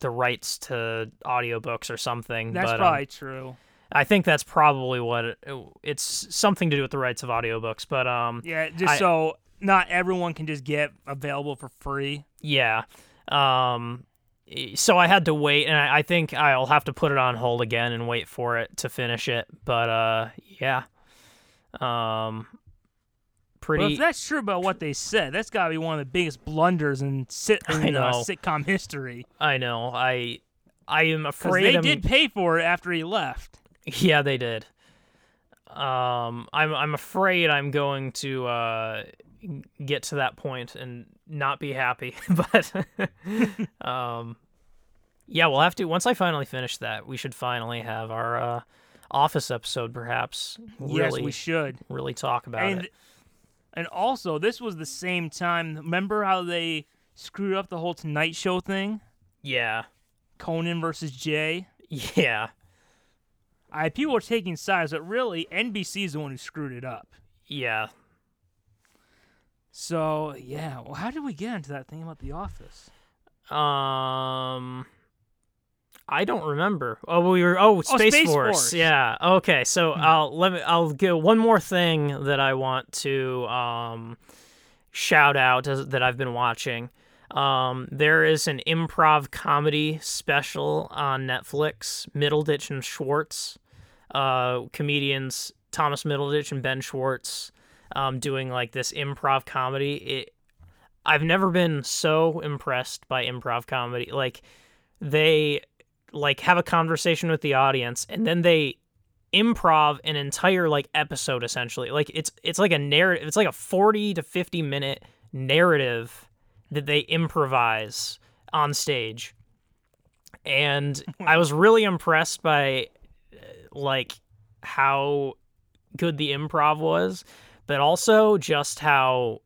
Speaker 1: the rights to audiobooks or something.
Speaker 2: That's
Speaker 1: but, um,
Speaker 2: probably true.
Speaker 1: I think that's probably what it, it's something to do with the rights of audiobooks. But um,
Speaker 2: Yeah, just
Speaker 1: I-
Speaker 2: so not everyone can just get available for free.
Speaker 1: yeah. Um, so I had to wait, and I, I think I'll have to put it on hold again and wait for it to finish it. But uh, yeah. Um, pretty.
Speaker 2: if that's true about what they said, that's got to be one of the biggest blunders in, sit, in uh, sitcom history.
Speaker 1: I know. I I am afraid
Speaker 2: they
Speaker 1: I'm-
Speaker 2: did pay for it after he left.
Speaker 1: Yeah, they did. Um, I'm I'm afraid I'm going to uh get to that point and not be happy, but um, yeah, we'll have to once I finally finish that. We should finally have our uh office episode, perhaps.
Speaker 2: yes, we should.
Speaker 1: really talk about
Speaker 2: And
Speaker 1: it.
Speaker 2: and also, this was the same time. Remember how they screwed up the whole Tonight Show thing?
Speaker 1: Yeah,
Speaker 2: Conan versus Jay.
Speaker 1: yeah,
Speaker 2: I people are taking sides, but really NBC is the one who screwed it up.
Speaker 1: yeah.
Speaker 2: So yeah, well, how did we get into that thing about The Office?
Speaker 1: Um, I don't remember. Oh, we were. Oh, Space,
Speaker 2: Space
Speaker 1: Force.
Speaker 2: Force. Hmm.
Speaker 1: Yeah. Okay. So I'll let me. I'll give one more thing that I want to um shout out as, that I've been watching. Um, there is an improv comedy special on Netflix. Middleditch and Schwartz, uh, comedians Thomas Middleditch and Ben Schwartz, um, doing like this improv comedy. It I've never been so impressed by improv comedy. Like they like have a conversation with the audience and then they improv an entire like episode essentially. Like it's it's like a narrative it's like a 40 to 50 minute narrative that they improvise on stage. And I was really impressed by like how good the improv was, but also just how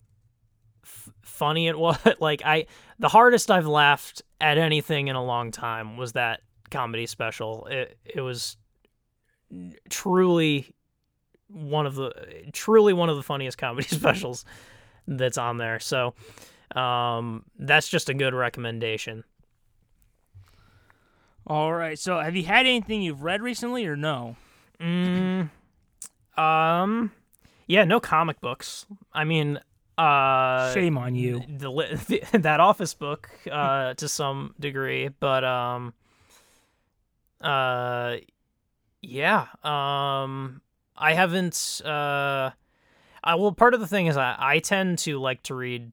Speaker 1: f- funny it was. like I, the hardest I've laughed at anything in a long time was that comedy special. It it was truly one of the truly one of the funniest comedy specials that's on there. So um, that's just a good recommendation.
Speaker 2: All right. So have you had anything you've read recently or no?
Speaker 1: Mm, um, yeah, no comic books. I mean, uh,
Speaker 2: Shame on you.
Speaker 1: the, li- that office book uh to some degree but um uh Yeah. Um I haven't uh I, well part of the thing is I, I tend to like to read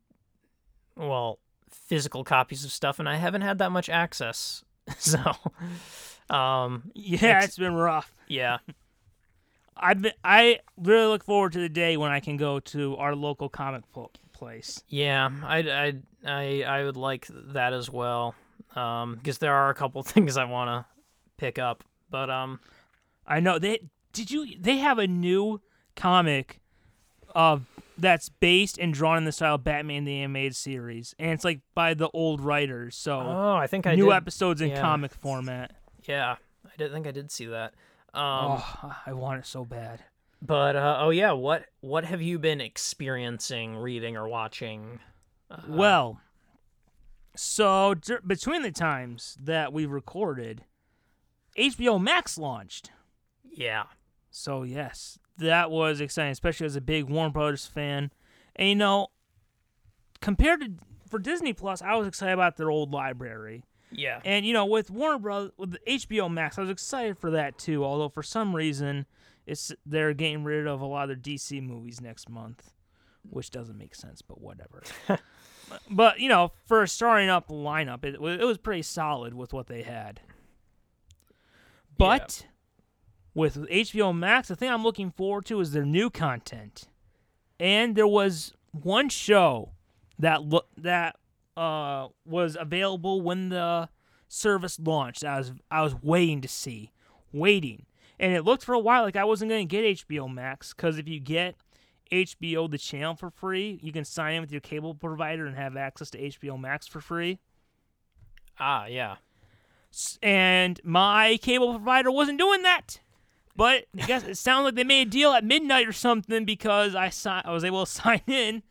Speaker 1: well physical copies of stuff and I haven't had that much access. So um
Speaker 2: Yeah, it's been rough.
Speaker 1: yeah.
Speaker 2: I've been, I really look forward to the day when I can go to our local comic pl- place.
Speaker 1: Yeah, I I I I would like that as well. Um because there are a couple things I want to pick up. But um
Speaker 2: I know they did you they have a new comic of that's based and drawn in the style of Batman the animated series, and it's like by the old writers. So
Speaker 1: oh, I think I
Speaker 2: new
Speaker 1: did.
Speaker 2: episodes in
Speaker 1: yeah.
Speaker 2: comic format.
Speaker 1: Yeah. I did think I did see that. Um
Speaker 2: oh, I want it so bad.
Speaker 1: But uh, oh yeah, what what have you been experiencing, reading, or watching? Uh,
Speaker 2: Well, so dur- between the times that we recorded, HBO Max launched.
Speaker 1: yeah,
Speaker 2: So yes, that was exciting, especially as a big Warner Brothers fan. And you know, compared to for Disney Plus, I was excited about their old library.
Speaker 1: yeah,
Speaker 2: And you know, with Warner Brothers, with the HBO Max, I was excited for that too. Although for some reason, it's they're getting rid of a lot of their DC movies next month, which doesn't make sense, but whatever. but you know, for a starting up lineup, it, it was pretty solid with what they had. But with HBO Max, the thing I'm looking forward to is their new content. And there was one show that lo- that uh, was available when the service launched. I was I was waiting to see, waiting, and it looked for a while like I wasn't going to get HBO Max because if you get HBO the channel for free, you can sign in with your cable provider and have access to HBO Max for free.
Speaker 1: ah, yeah,
Speaker 2: And my cable provider wasn't doing that. But I guess it sounded like they made a deal at midnight or something because I si- I was able to sign in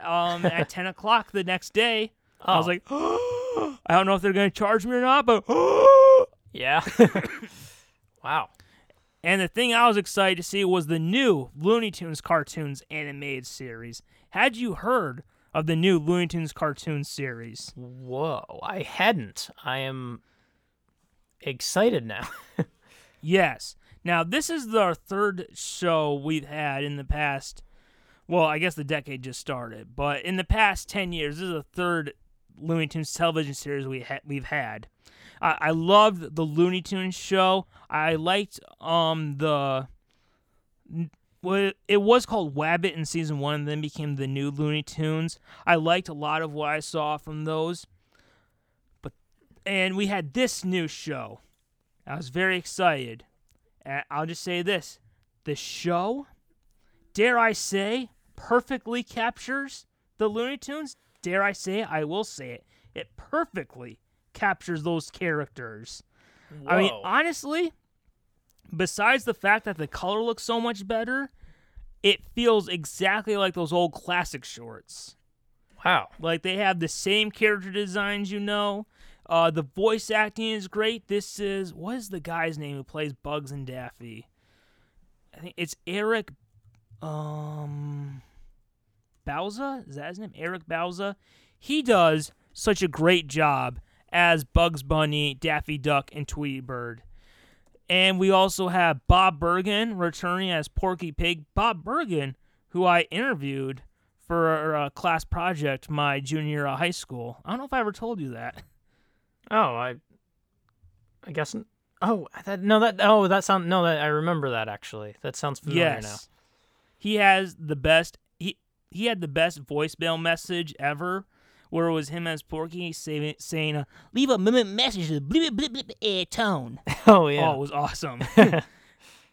Speaker 2: um, at ten o'clock the next day. I was
Speaker 1: Oh.
Speaker 2: like, I don't know if they're going to charge me or not, but
Speaker 1: yeah. wow.
Speaker 2: and the thing I was excited to see was the new Looney Tunes cartoons animated series. Had you heard of the new Looney Tunes cartoon series?
Speaker 1: Whoa, I hadn't. I am excited now.
Speaker 2: Yes. Now this is the third show we've had in the past. Well, I guess the decade just started, but in the past ten years, this is the third Looney Tunes television series we ha- we've had. I, I loved the Looney Tunes show. I liked um the well, it was called Wabbit in season one, and then became the new Looney Tunes. I liked a lot of what I saw from those. But and we had this new show. I was very excited. And I'll just say this: the show, dare I say, perfectly captures the Looney Tunes. Dare I say? I will say it. It perfectly captures those characters. I mean, honestly, besides the fact that the color looks so much better, it feels exactly like those old classic shorts.
Speaker 1: wow.
Speaker 2: Like they have the same character designs, you know. Uh, the voice acting is great. This is what is the guy's name who plays Bugs and Daffy? I think it's Eric um. Is that his name? Eric Bauza. He does such a great job as Bugs Bunny, Daffy Duck, and Tweety Bird. And we also have Bob Bergen returning as Porky Pig. Bob Bergen, who I interviewed for a class project my junior high school. I don't know if I ever told you that.
Speaker 1: Oh, I. I guess. Oh, that no, that oh, that sound no, that I remember that actually. That sounds familiar
Speaker 2: yes.
Speaker 1: now.
Speaker 2: He has the best he he had the best voicemail message ever where it was him as Porky saying, saying uh, leave a message with blip blip blip eh, tone.
Speaker 1: Oh yeah.
Speaker 2: Oh, it was awesome. uh,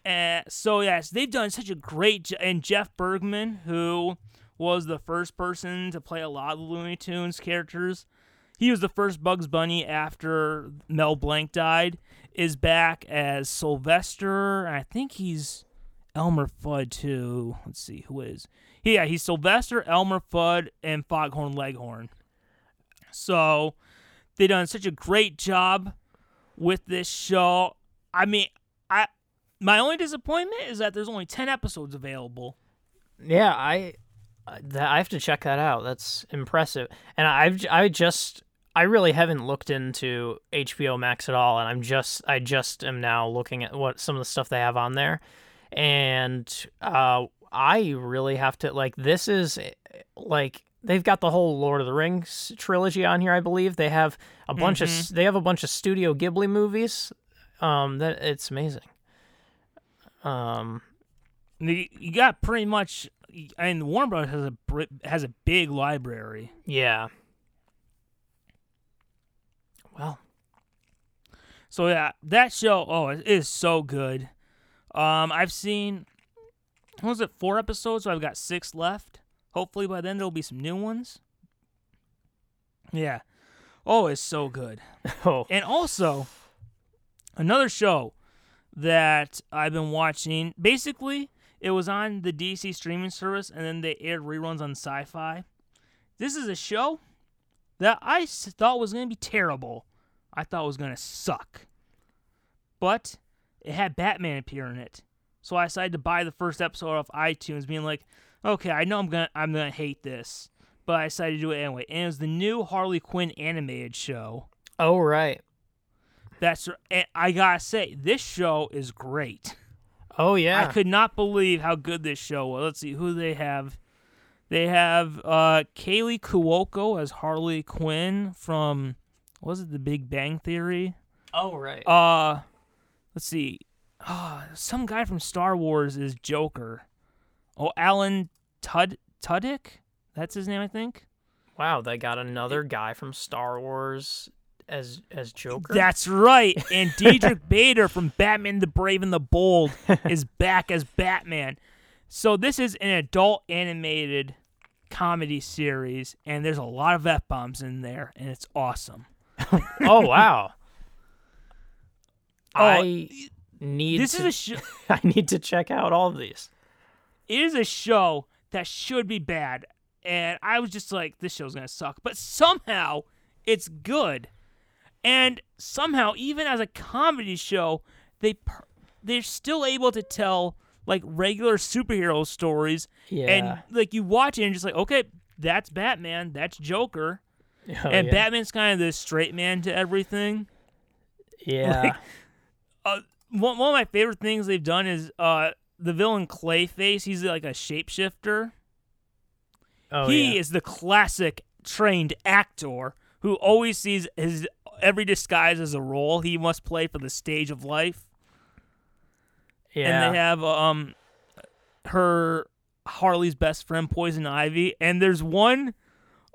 Speaker 2: so yes, they've done such a great jo- and Jeff Bergman, who was the first person to play a lot of the Looney Tunes characters, he was the first Bugs Bunny after Mel Blanc died, is back as Sylvester. I think he's Elmer Fudd too. Let's see who is. Yeah, he's Sylvester, Elmer Fudd, and Foghorn Leghorn. So they done such a great job with this show. I mean, I my only disappointment is that there's only ten episodes available.
Speaker 1: Yeah, I that, I have to check that out. That's impressive. And I've I just I really haven't looked into HBO Max at all, and I'm just I just am now looking at what some of the stuff they have on there, and uh, I really have to like this is like they've got the whole Lord of the Rings trilogy on here. I believe they have a bunch of they have a bunch of Studio Ghibli movies. Um, that it's amazing. Um,
Speaker 2: you got pretty much, and Warner Brothers has a has a big library.
Speaker 1: yeah. Well,
Speaker 2: So yeah, that show, oh, it is so good. Um, I've seen, what was it, four episodes? So I've got six left. Hopefully by then there'll be some new ones. Yeah. Oh, it's so good.
Speaker 1: oh,
Speaker 2: And also, another show that I've been watching. Basically, it was on the DC streaming service, and then they aired reruns on Sci-Fi. This is a show that I thought was going to be terrible. I thought it was going to suck, but it had Batman appear in it. So I decided to buy the first episode off iTunes, being like, "Okay, I know I'm gonna I'm gonna hate this." But I decided to do it anyway. And it was the new Harley Quinn animated show.
Speaker 1: oh right.
Speaker 2: That's I gotta say, this show is great.
Speaker 1: Oh yeah.
Speaker 2: I could not believe how good this show was. Let's see who they have. They have uh, Kaley Cuoco as Harley Quinn from was it The Big Bang Theory?
Speaker 1: oh right.
Speaker 2: Uh, let's see. Uh, some guy from Star Wars is Joker. Oh, Alan Tud Tudyk. That's his name, I think.
Speaker 1: Wow, they got another guy from Star Wars as as Joker.
Speaker 2: That's right. And Diedrich Bader from Batman the Brave and the Bold is back as Batman. So this is an adult animated comedy series, and there's a lot of F bombs in there, and it's awesome.
Speaker 1: oh wow.
Speaker 2: Oh,
Speaker 1: I need
Speaker 2: This
Speaker 1: to,
Speaker 2: is a show.
Speaker 1: I need to check out all of these.
Speaker 2: it is a show that should be bad, and I was just like, this show's gonna suck, but somehow it's good, and somehow even as a comedy show, they they're still able to tell like regular superhero stories
Speaker 1: Yeah.
Speaker 2: and like you watch it and just like okay that's batman that's joker
Speaker 1: Oh,
Speaker 2: and
Speaker 1: yeah.
Speaker 2: batman's kind of the straight man to everything
Speaker 1: Yeah.
Speaker 2: uh, one, one of my favorite things they've done is uh the villain clayface he's like a shapeshifter
Speaker 1: oh
Speaker 2: he
Speaker 1: yeah.
Speaker 2: is the classic trained actor who always sees his every disguise is a role he must play for the stage of life.
Speaker 1: Yeah.
Speaker 2: and they have um her Harley's best friend Poison Ivy. And there's one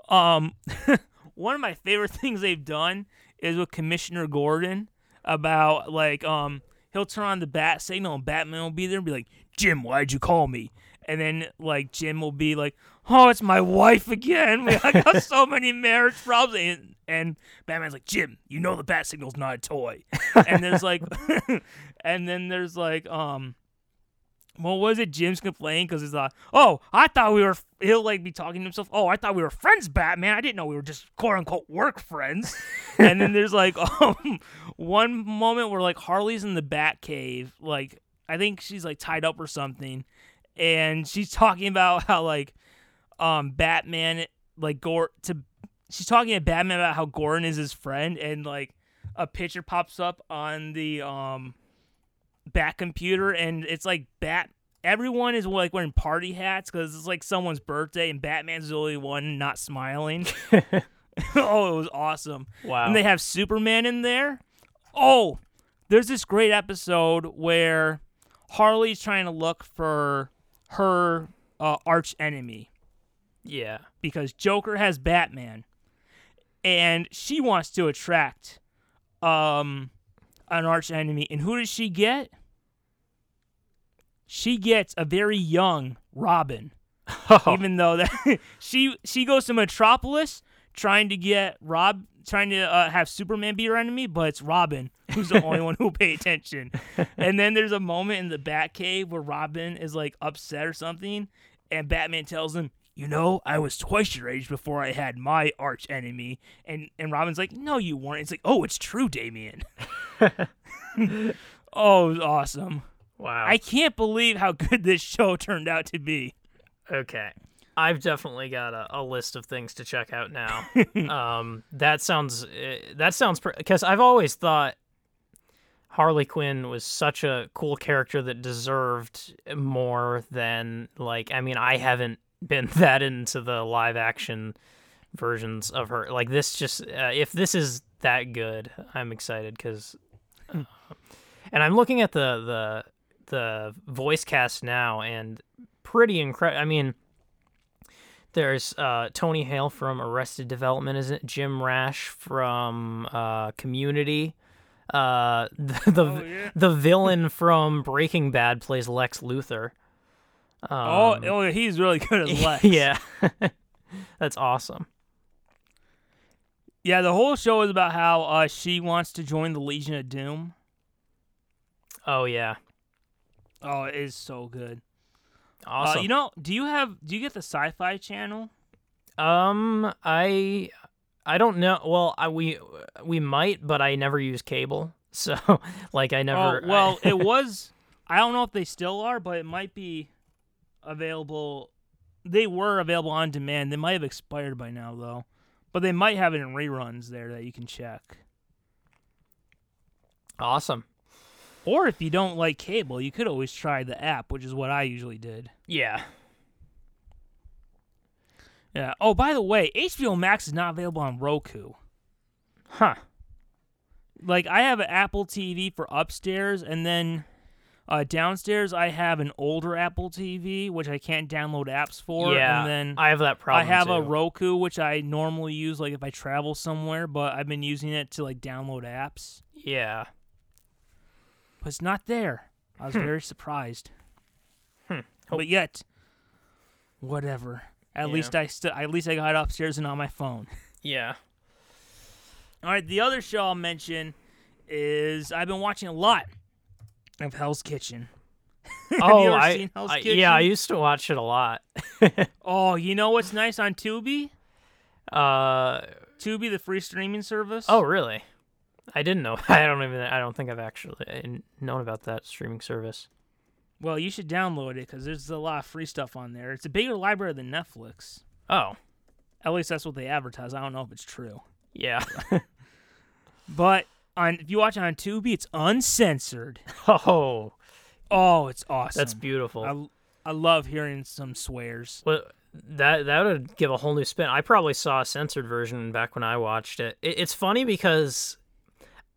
Speaker 2: um one of my favorite things they've done is with Commissioner Gordon about like um he'll turn on the bat signal and Batman will be there and be like Jim why'd you call me? And then like Jim will be like oh it's my wife again. We I got so many marriage problems. And, and Batman's like Jim you know the bat signal's not a toy. And there's like and then there's like um what was it jim's complaining because it's like oh i thought we were he'll like be talking to himself oh i thought we were friends batman. I didn't know we were just quote unquote work friends. And then there's like um one moment where like harley's in the bat cave like i think she's like tied up or something. And she's talking about how like um batman like gore to she's talking to batman about how gordon is his friend and like a picture pops up on the um bat computer and it's like bat everyone is like wearing party hats because it's like someone's birthday and batman's the only one not smiling. Oh it was awesome.
Speaker 1: Wow.
Speaker 2: and they have superman in there. Oh there's this great episode where harley's trying to look for her uh, arch enemy
Speaker 1: yeah.
Speaker 2: because Joker has Batman, and she wants to attract um an arch enemy. And who does she get? She gets a very young Robin.
Speaker 1: Oh,
Speaker 2: Even though that she she goes to Metropolis trying to get Rob trying to uh, have Superman be her enemy, but it's Robin who's the only one who will pay attention. And then there's a moment in the Batcave where Robin is like upset or something, and Batman tells him, "You know, I was twice your age before I had my arch enemy." And and Robin's like, "No, you weren't." It's like, "Oh, it's true, Damian." oh, it was awesome.
Speaker 1: wow.
Speaker 2: I can't believe how good this show turned out to be.
Speaker 1: okay. I've definitely got a, a list of things to check out now. um, that sounds uh, that sounds because I've always thought Harley Quinn was such a cool character that deserved more than like I mean I haven't been that into the live action versions of her. Like this just uh, if this is that good, I'm excited because uh, and I'm looking at the the the voice cast now and pretty incredible. I mean there's uh, Tony Hale from Arrested Development, isn't it? Jim Rash from uh, Community. Uh, the the,
Speaker 2: Oh, yeah.
Speaker 1: the villain from Breaking Bad plays Lex Luthor.
Speaker 2: Oh,
Speaker 1: Um,
Speaker 2: oh, he's really good as Lex.
Speaker 1: yeah, that's awesome.
Speaker 2: Yeah, the whole show is about how uh, she wants to join the Legion of Doom.
Speaker 1: Oh yeah,
Speaker 2: Oh, it is so good.
Speaker 1: awesome.
Speaker 2: Uh, you know, do you have do you get the Sci-Fi Channel?
Speaker 1: um, I I don't know. Well, I we we might, but I never use cable, so like I never.
Speaker 2: oh, well,
Speaker 1: I-
Speaker 2: it was. I don't know if they still are, but it might be available. They were available on demand. They might have expired by now, though. But they might have it in reruns there that you can check.
Speaker 1: awesome.
Speaker 2: Or if you don't like cable, you could always try the app, which is what I usually did.
Speaker 1: Yeah.
Speaker 2: Yeah. Oh, by the way, HBO Max is not available on Roku.
Speaker 1: Huh.
Speaker 2: Like I have an Apple TV for upstairs, and then uh, downstairs I have an older Apple TV, which I can't download apps for.
Speaker 1: yeah.
Speaker 2: And then
Speaker 1: I have that problem.
Speaker 2: I have a. Roku, which I normally use like if I travel somewhere, but I've been using it to like download apps.
Speaker 1: Yeah.
Speaker 2: But it's not there. I was very surprised.
Speaker 1: Hmm.
Speaker 2: But yet, whatever. At
Speaker 1: Yeah.
Speaker 2: least I st- at least I got it upstairs and on my phone.
Speaker 1: Yeah.
Speaker 2: All right, the other show I'll mention is I've been watching a lot of Hell's Kitchen.
Speaker 1: Oh, I, I- yeah, I used to watch it a lot.
Speaker 2: Oh, you know what's nice on Tubi?
Speaker 1: uh,
Speaker 2: Tubi, the free streaming service.
Speaker 1: oh, really? I didn't know. I don't even. I don't think I've actually known about that streaming service.
Speaker 2: well, you should download it because there's a lot of free stuff on there. It's a bigger library than Netflix.
Speaker 1: Oh,
Speaker 2: At least that's what they advertise. I don't know if it's true.
Speaker 1: yeah.
Speaker 2: But on if you watch it on Tubi, it's uncensored.
Speaker 1: oh,
Speaker 2: Oh, it's awesome.
Speaker 1: that's beautiful.
Speaker 2: I, I love hearing some swears.
Speaker 1: Well, that that would give a whole new spin. I probably saw a censored version back when I watched it. it. It's funny because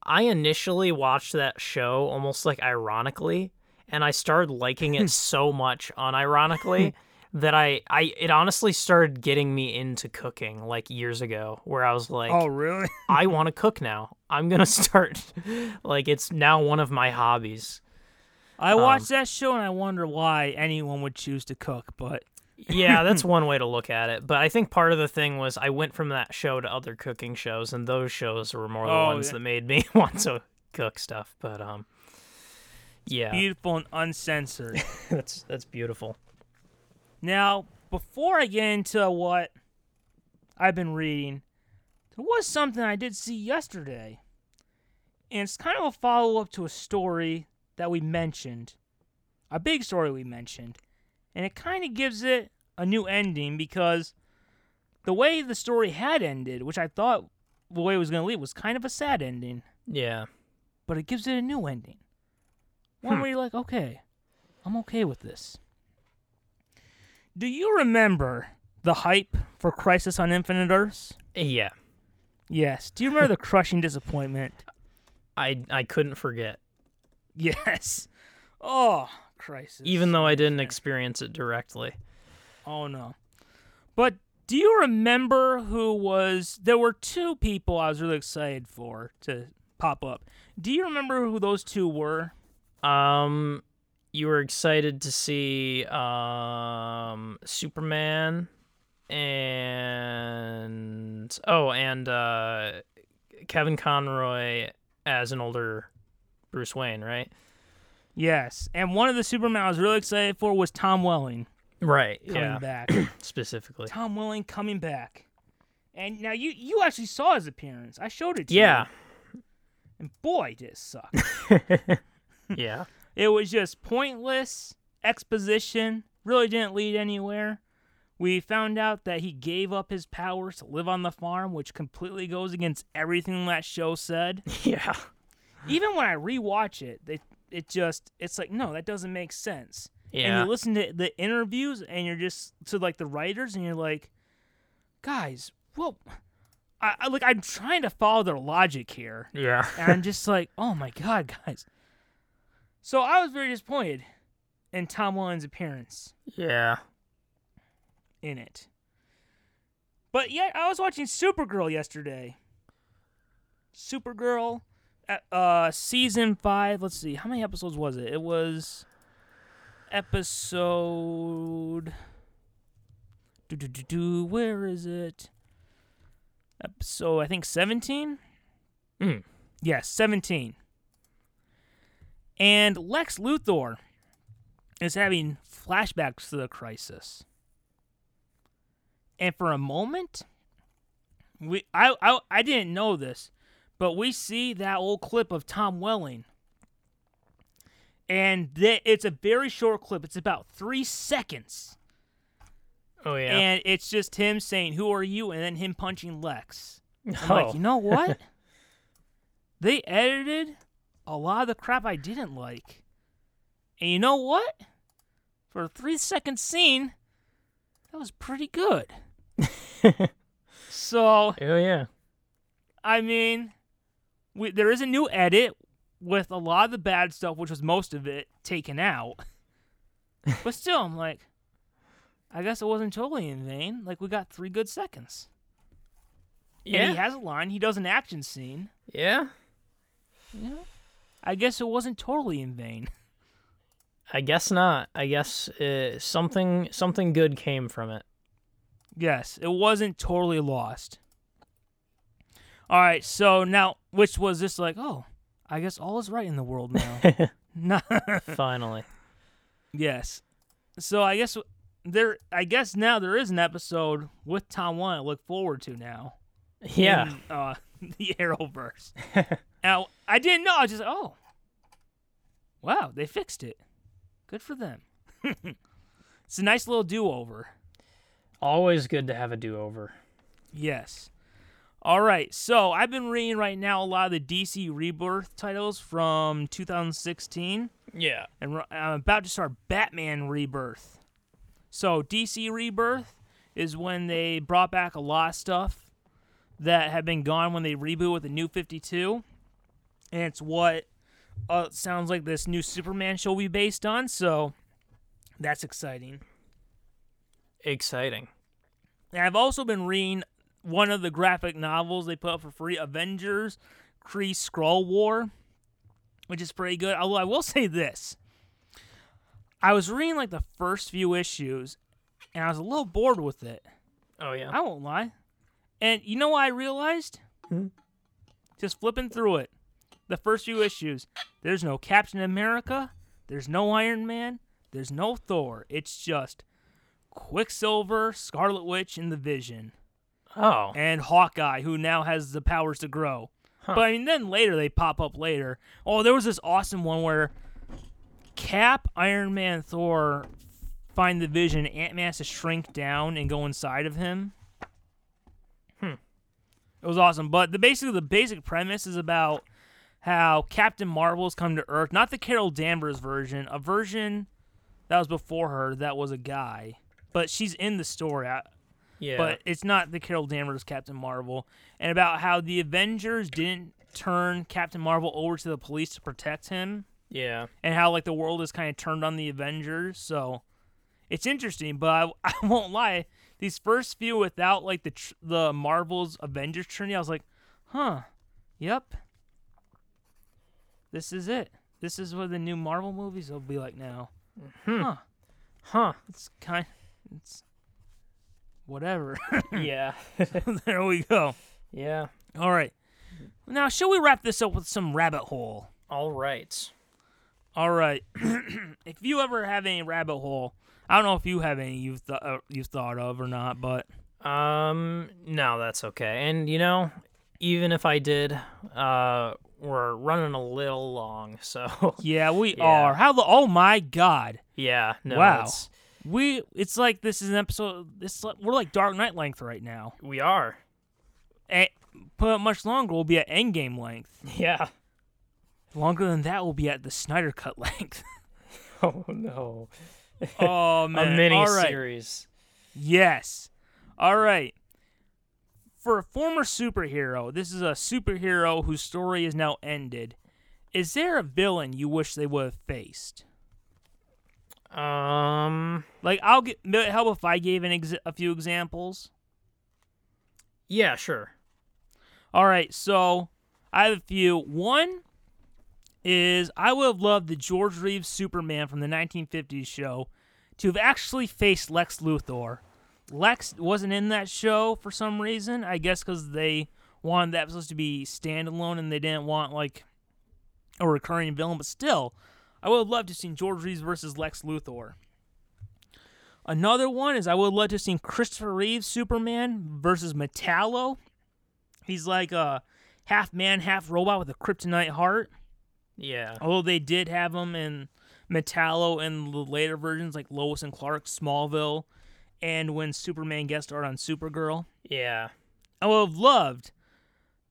Speaker 1: I initially watched that show almost like ironically, and I started liking it so much unironically that I, I it honestly started getting me into cooking like years ago, where I was like,
Speaker 2: oh, really?
Speaker 1: I want to cook now. I'm gonna start like it's now one of my hobbies.
Speaker 2: I
Speaker 1: Um,
Speaker 2: watched that show and I wonder why anyone would choose to cook, but
Speaker 1: Yeah, that's one way to look at it. But I think part of the thing was I went from that show to other cooking shows, and those shows were more the
Speaker 2: Oh,
Speaker 1: ones
Speaker 2: yeah.
Speaker 1: that made me want to cook stuff. But um, yeah,
Speaker 2: beautiful and uncensored.
Speaker 1: that's that's beautiful.
Speaker 2: Now, before I get into what I've been reading, there was something I did see yesterday. And it's kind of a follow up to a story that we mentioned, a big story we mentioned. And it kind of gives it a new ending because the way the story had ended, which I thought the way it was going to leave, was kind of a sad ending.
Speaker 1: Yeah,
Speaker 2: but it gives it a new ending. One
Speaker 1: Hmm.
Speaker 2: where you're like, okay, I'm okay with this. Do you remember the hype for Crisis on Infinite Earths?
Speaker 1: yeah.
Speaker 2: Yes. Do you remember the crushing disappointment?
Speaker 1: I I couldn't forget,
Speaker 2: Yes. Oh, Crisis.
Speaker 1: even though I didn't experience it directly.
Speaker 2: Oh no. But do you remember who was there were two people I was really excited for to pop up. Do you remember who those two were?
Speaker 1: Um, you were excited to see um Superman and oh, and uh Kevin Conroy as an older Bruce Wayne, right?
Speaker 2: Yes. And one of the Superman I was really excited for was Tom Welling
Speaker 1: Right.
Speaker 2: coming
Speaker 1: Yeah.
Speaker 2: back.
Speaker 1: Specifically.
Speaker 2: Tom Welling coming back. And now you you actually saw his appearance. I showed it to
Speaker 1: Yeah.
Speaker 2: you. Yeah, and boy, did it suck.
Speaker 1: yeah.
Speaker 2: It was just pointless exposition. Really didn't lead anywhere. We found out that he gave up his powers to live on the farm, which completely goes against everything that show said.
Speaker 1: Yeah.
Speaker 2: Even when I rewatch it, it it just it's like no, that doesn't make sense.
Speaker 1: Yeah.
Speaker 2: And you listen to the interviews and you're just to like the writers and you're like, guys, well, I, I like I'm trying to follow their logic here,
Speaker 1: Yeah.
Speaker 2: and I'm just like, oh my god, guys. So I was very disappointed in Tom Welling's appearance
Speaker 1: Yeah.
Speaker 2: in it. But yet, I was watching Supergirl yesterday. Supergirl, uh, season five. Let's see, how many episodes was it? It was episode. Do, do, do, do, where is it? Episode, I think seventeen.
Speaker 1: Mm.
Speaker 2: Yes, seventeen. And Lex Luthor is having flashbacks to the crisis. And for a moment, we I, I I didn't know this, but we see that old clip of Tom Welling. And th- it's a very short clip. It's about three seconds.
Speaker 1: Oh yeah.
Speaker 2: And it's just him saying, Who are you? And then him punching Lex. I'm
Speaker 1: oh.
Speaker 2: like, you know what? they edited a lot of the crap I didn't like. And you know what? For a three second scene, that was pretty good. so,
Speaker 1: oh yeah.
Speaker 2: I mean, we, there is a new edit with a lot of the bad stuff, which was most of it, taken out. but still, I'm like, I guess it wasn't totally in vain. Like, we got three good seconds. And
Speaker 1: Yeah.
Speaker 2: he has a line, he does an action scene.
Speaker 1: yeah.
Speaker 2: Yeah. I guess it wasn't totally in vain.
Speaker 1: I guess not. I guess uh, something something good came from it.
Speaker 2: Yes, it wasn't totally lost. All right, so now, which was this like, oh, I guess all is right in the world now.
Speaker 1: Finally.
Speaker 2: yes. So I guess there, I guess now there is an episode with Tom One to look forward to now.
Speaker 1: Yeah.
Speaker 2: uh, the Arrowverse. now I didn't know. I was just oh, wow, they fixed it. Good for them. it's a nice little do-over.
Speaker 1: Always good to have a do-over.
Speaker 2: Yes. All right. So I've been reading right now a lot of the DC Rebirth titles from 2016,
Speaker 1: Yeah.
Speaker 2: and I'm about to start Batman Rebirth. So DC Rebirth is when they brought back a lot of stuff that have been gone when they reboot with the New 52, and it's what uh, sounds like this new Superman show will be based on. So that's exciting.
Speaker 1: Exciting.
Speaker 2: And I've also been reading one of the graphic novels they put up for free, Avengers Kree Skrull War, which is pretty good. Although I will say this. I was reading like the first few issues and I was a little bored with it.
Speaker 1: Oh yeah.
Speaker 2: I won't lie. And you know what I realized?
Speaker 1: Hmm.
Speaker 2: Just flipping through it. The first few issues, there's no Captain America, there's no Iron Man, there's no Thor. It's just Quicksilver, Scarlet Witch, and the Vision
Speaker 1: Oh.
Speaker 2: and Hawkeye, who now has the powers to grow.
Speaker 1: Huh.
Speaker 2: But I mean, then later they pop up later. Oh, there was this awesome one where Cap, Iron Man, Thor find the Vision. Ant Man has to shrink down and go inside of him. It was awesome. But the basically the basic premise is about how Captain Marvel's come to Earth, not the Carol Danvers version, a version that was before her that was a guy, but she's in the story. I,
Speaker 1: yeah.
Speaker 2: but it's not the Carol Danvers Captain Marvel, and about how the Avengers didn't turn Captain Marvel over to the police to protect him,
Speaker 1: yeah.
Speaker 2: and how like the world is kind of turned on the Avengers. So it's interesting, but I, I won't lie. These first few without like the tr- the Marvel's Avengers trinity, I was like, huh, yep, this is it. This is what the new Marvel movies will be like now.
Speaker 1: Hmm.
Speaker 2: Huh?
Speaker 1: Huh.
Speaker 2: It's kind, it's whatever.
Speaker 1: yeah.
Speaker 2: there we go.
Speaker 1: yeah.
Speaker 2: All right. Now, shall we wrap this up with some rabbit hole?
Speaker 1: All right.
Speaker 2: All right. if you ever have any rabbit hole, I don't know if you have any you've th- uh, you've thought of or not, but
Speaker 1: Um. No, that's okay. And you know, even if I did, uh, we're running a little long, so
Speaker 2: yeah, we
Speaker 1: Yeah.
Speaker 2: are. How the? Oh my God!
Speaker 1: yeah. No.
Speaker 2: Wow.
Speaker 1: It's,
Speaker 2: We it's like this is an episode. This we're like Dark Knight length right now.
Speaker 1: We are.
Speaker 2: And put it much longer, we'll be at Endgame length.
Speaker 1: Yeah.
Speaker 2: Longer than that, we'll be at the Snyder Cut length.
Speaker 1: Oh no.
Speaker 2: Oh man!
Speaker 1: A mini
Speaker 2: All right.
Speaker 1: series.
Speaker 2: Yes. All right. For a former superhero, this is a superhero whose story is now ended. Is there a villain you wish they would have faced?
Speaker 1: Um.
Speaker 2: Like, I'll get help if I gave an ex- a few examples.
Speaker 1: Yeah. Sure.
Speaker 2: All right, so I have a few. One is I would have loved the George Reeves Superman from the 1950s show to have actually faced Lex Luthor. Lex wasn't in that show for some reason. I guess because they wanted that episode to be standalone and they didn't want like a recurring villain. But still, I would have loved to have seen George Reeves versus Lex Luthor. Another one is I would love to have seen Christopher Reeves Superman versus Metallo. He's like a half man, half robot with a kryptonite heart.
Speaker 1: Yeah.
Speaker 2: Although they did have them in Metallo in the later versions, like Lois and Clark, Smallville, and when Superman guest starred on Supergirl.
Speaker 1: Yeah.
Speaker 2: I would have loved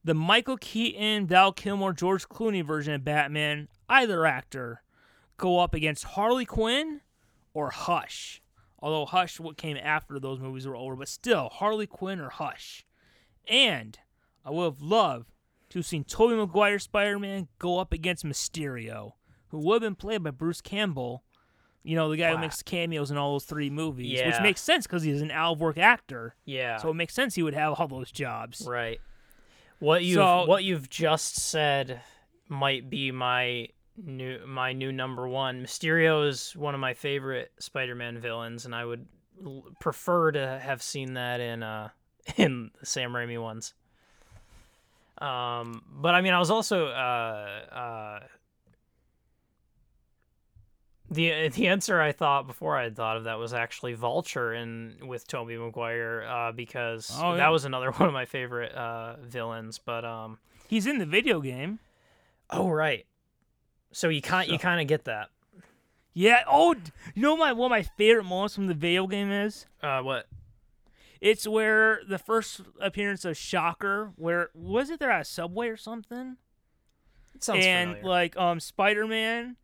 Speaker 2: the Michael Keaton, Val Kilmer, George Clooney version of Batman, either actor, go up against Harley Quinn or Hush. Although Hush what came after those movies were over, but still Harley Quinn or Hush. And I would have loved to seen Tobey Maguire Spider-Man go up against Mysterio, who would have been played by Bruce Campbell. You know, the guy
Speaker 1: Wow.
Speaker 2: who makes cameos in all those three movies, which makes sense because he's an out of work actor.
Speaker 1: Yeah.
Speaker 2: So it makes sense he would have all those jobs.
Speaker 1: Right. What you
Speaker 2: So-
Speaker 1: what you've just said might be my new my new number one. Mysterio is one of my favorite Spider-Man villains, and I would prefer to have seen that in uh in the Sam Raimi ones. Um, but I mean, I was also uh uh. The, the answer I thought before I had thought of that was actually Vulture in with Tobey Maguire uh, because
Speaker 2: Oh,
Speaker 1: that was another one of my favorite uh, villains. But um,
Speaker 2: He's in the video game.
Speaker 1: oh right, so you kind you kind of get that.
Speaker 2: Yeah. Oh, you know my one of my favorite moments from the video game is
Speaker 1: Uh, what?
Speaker 2: It's where the first appearance of Shocker, where was it there at a subway or something,
Speaker 1: It sounds
Speaker 2: and
Speaker 1: familiar.
Speaker 2: like um Spider Man,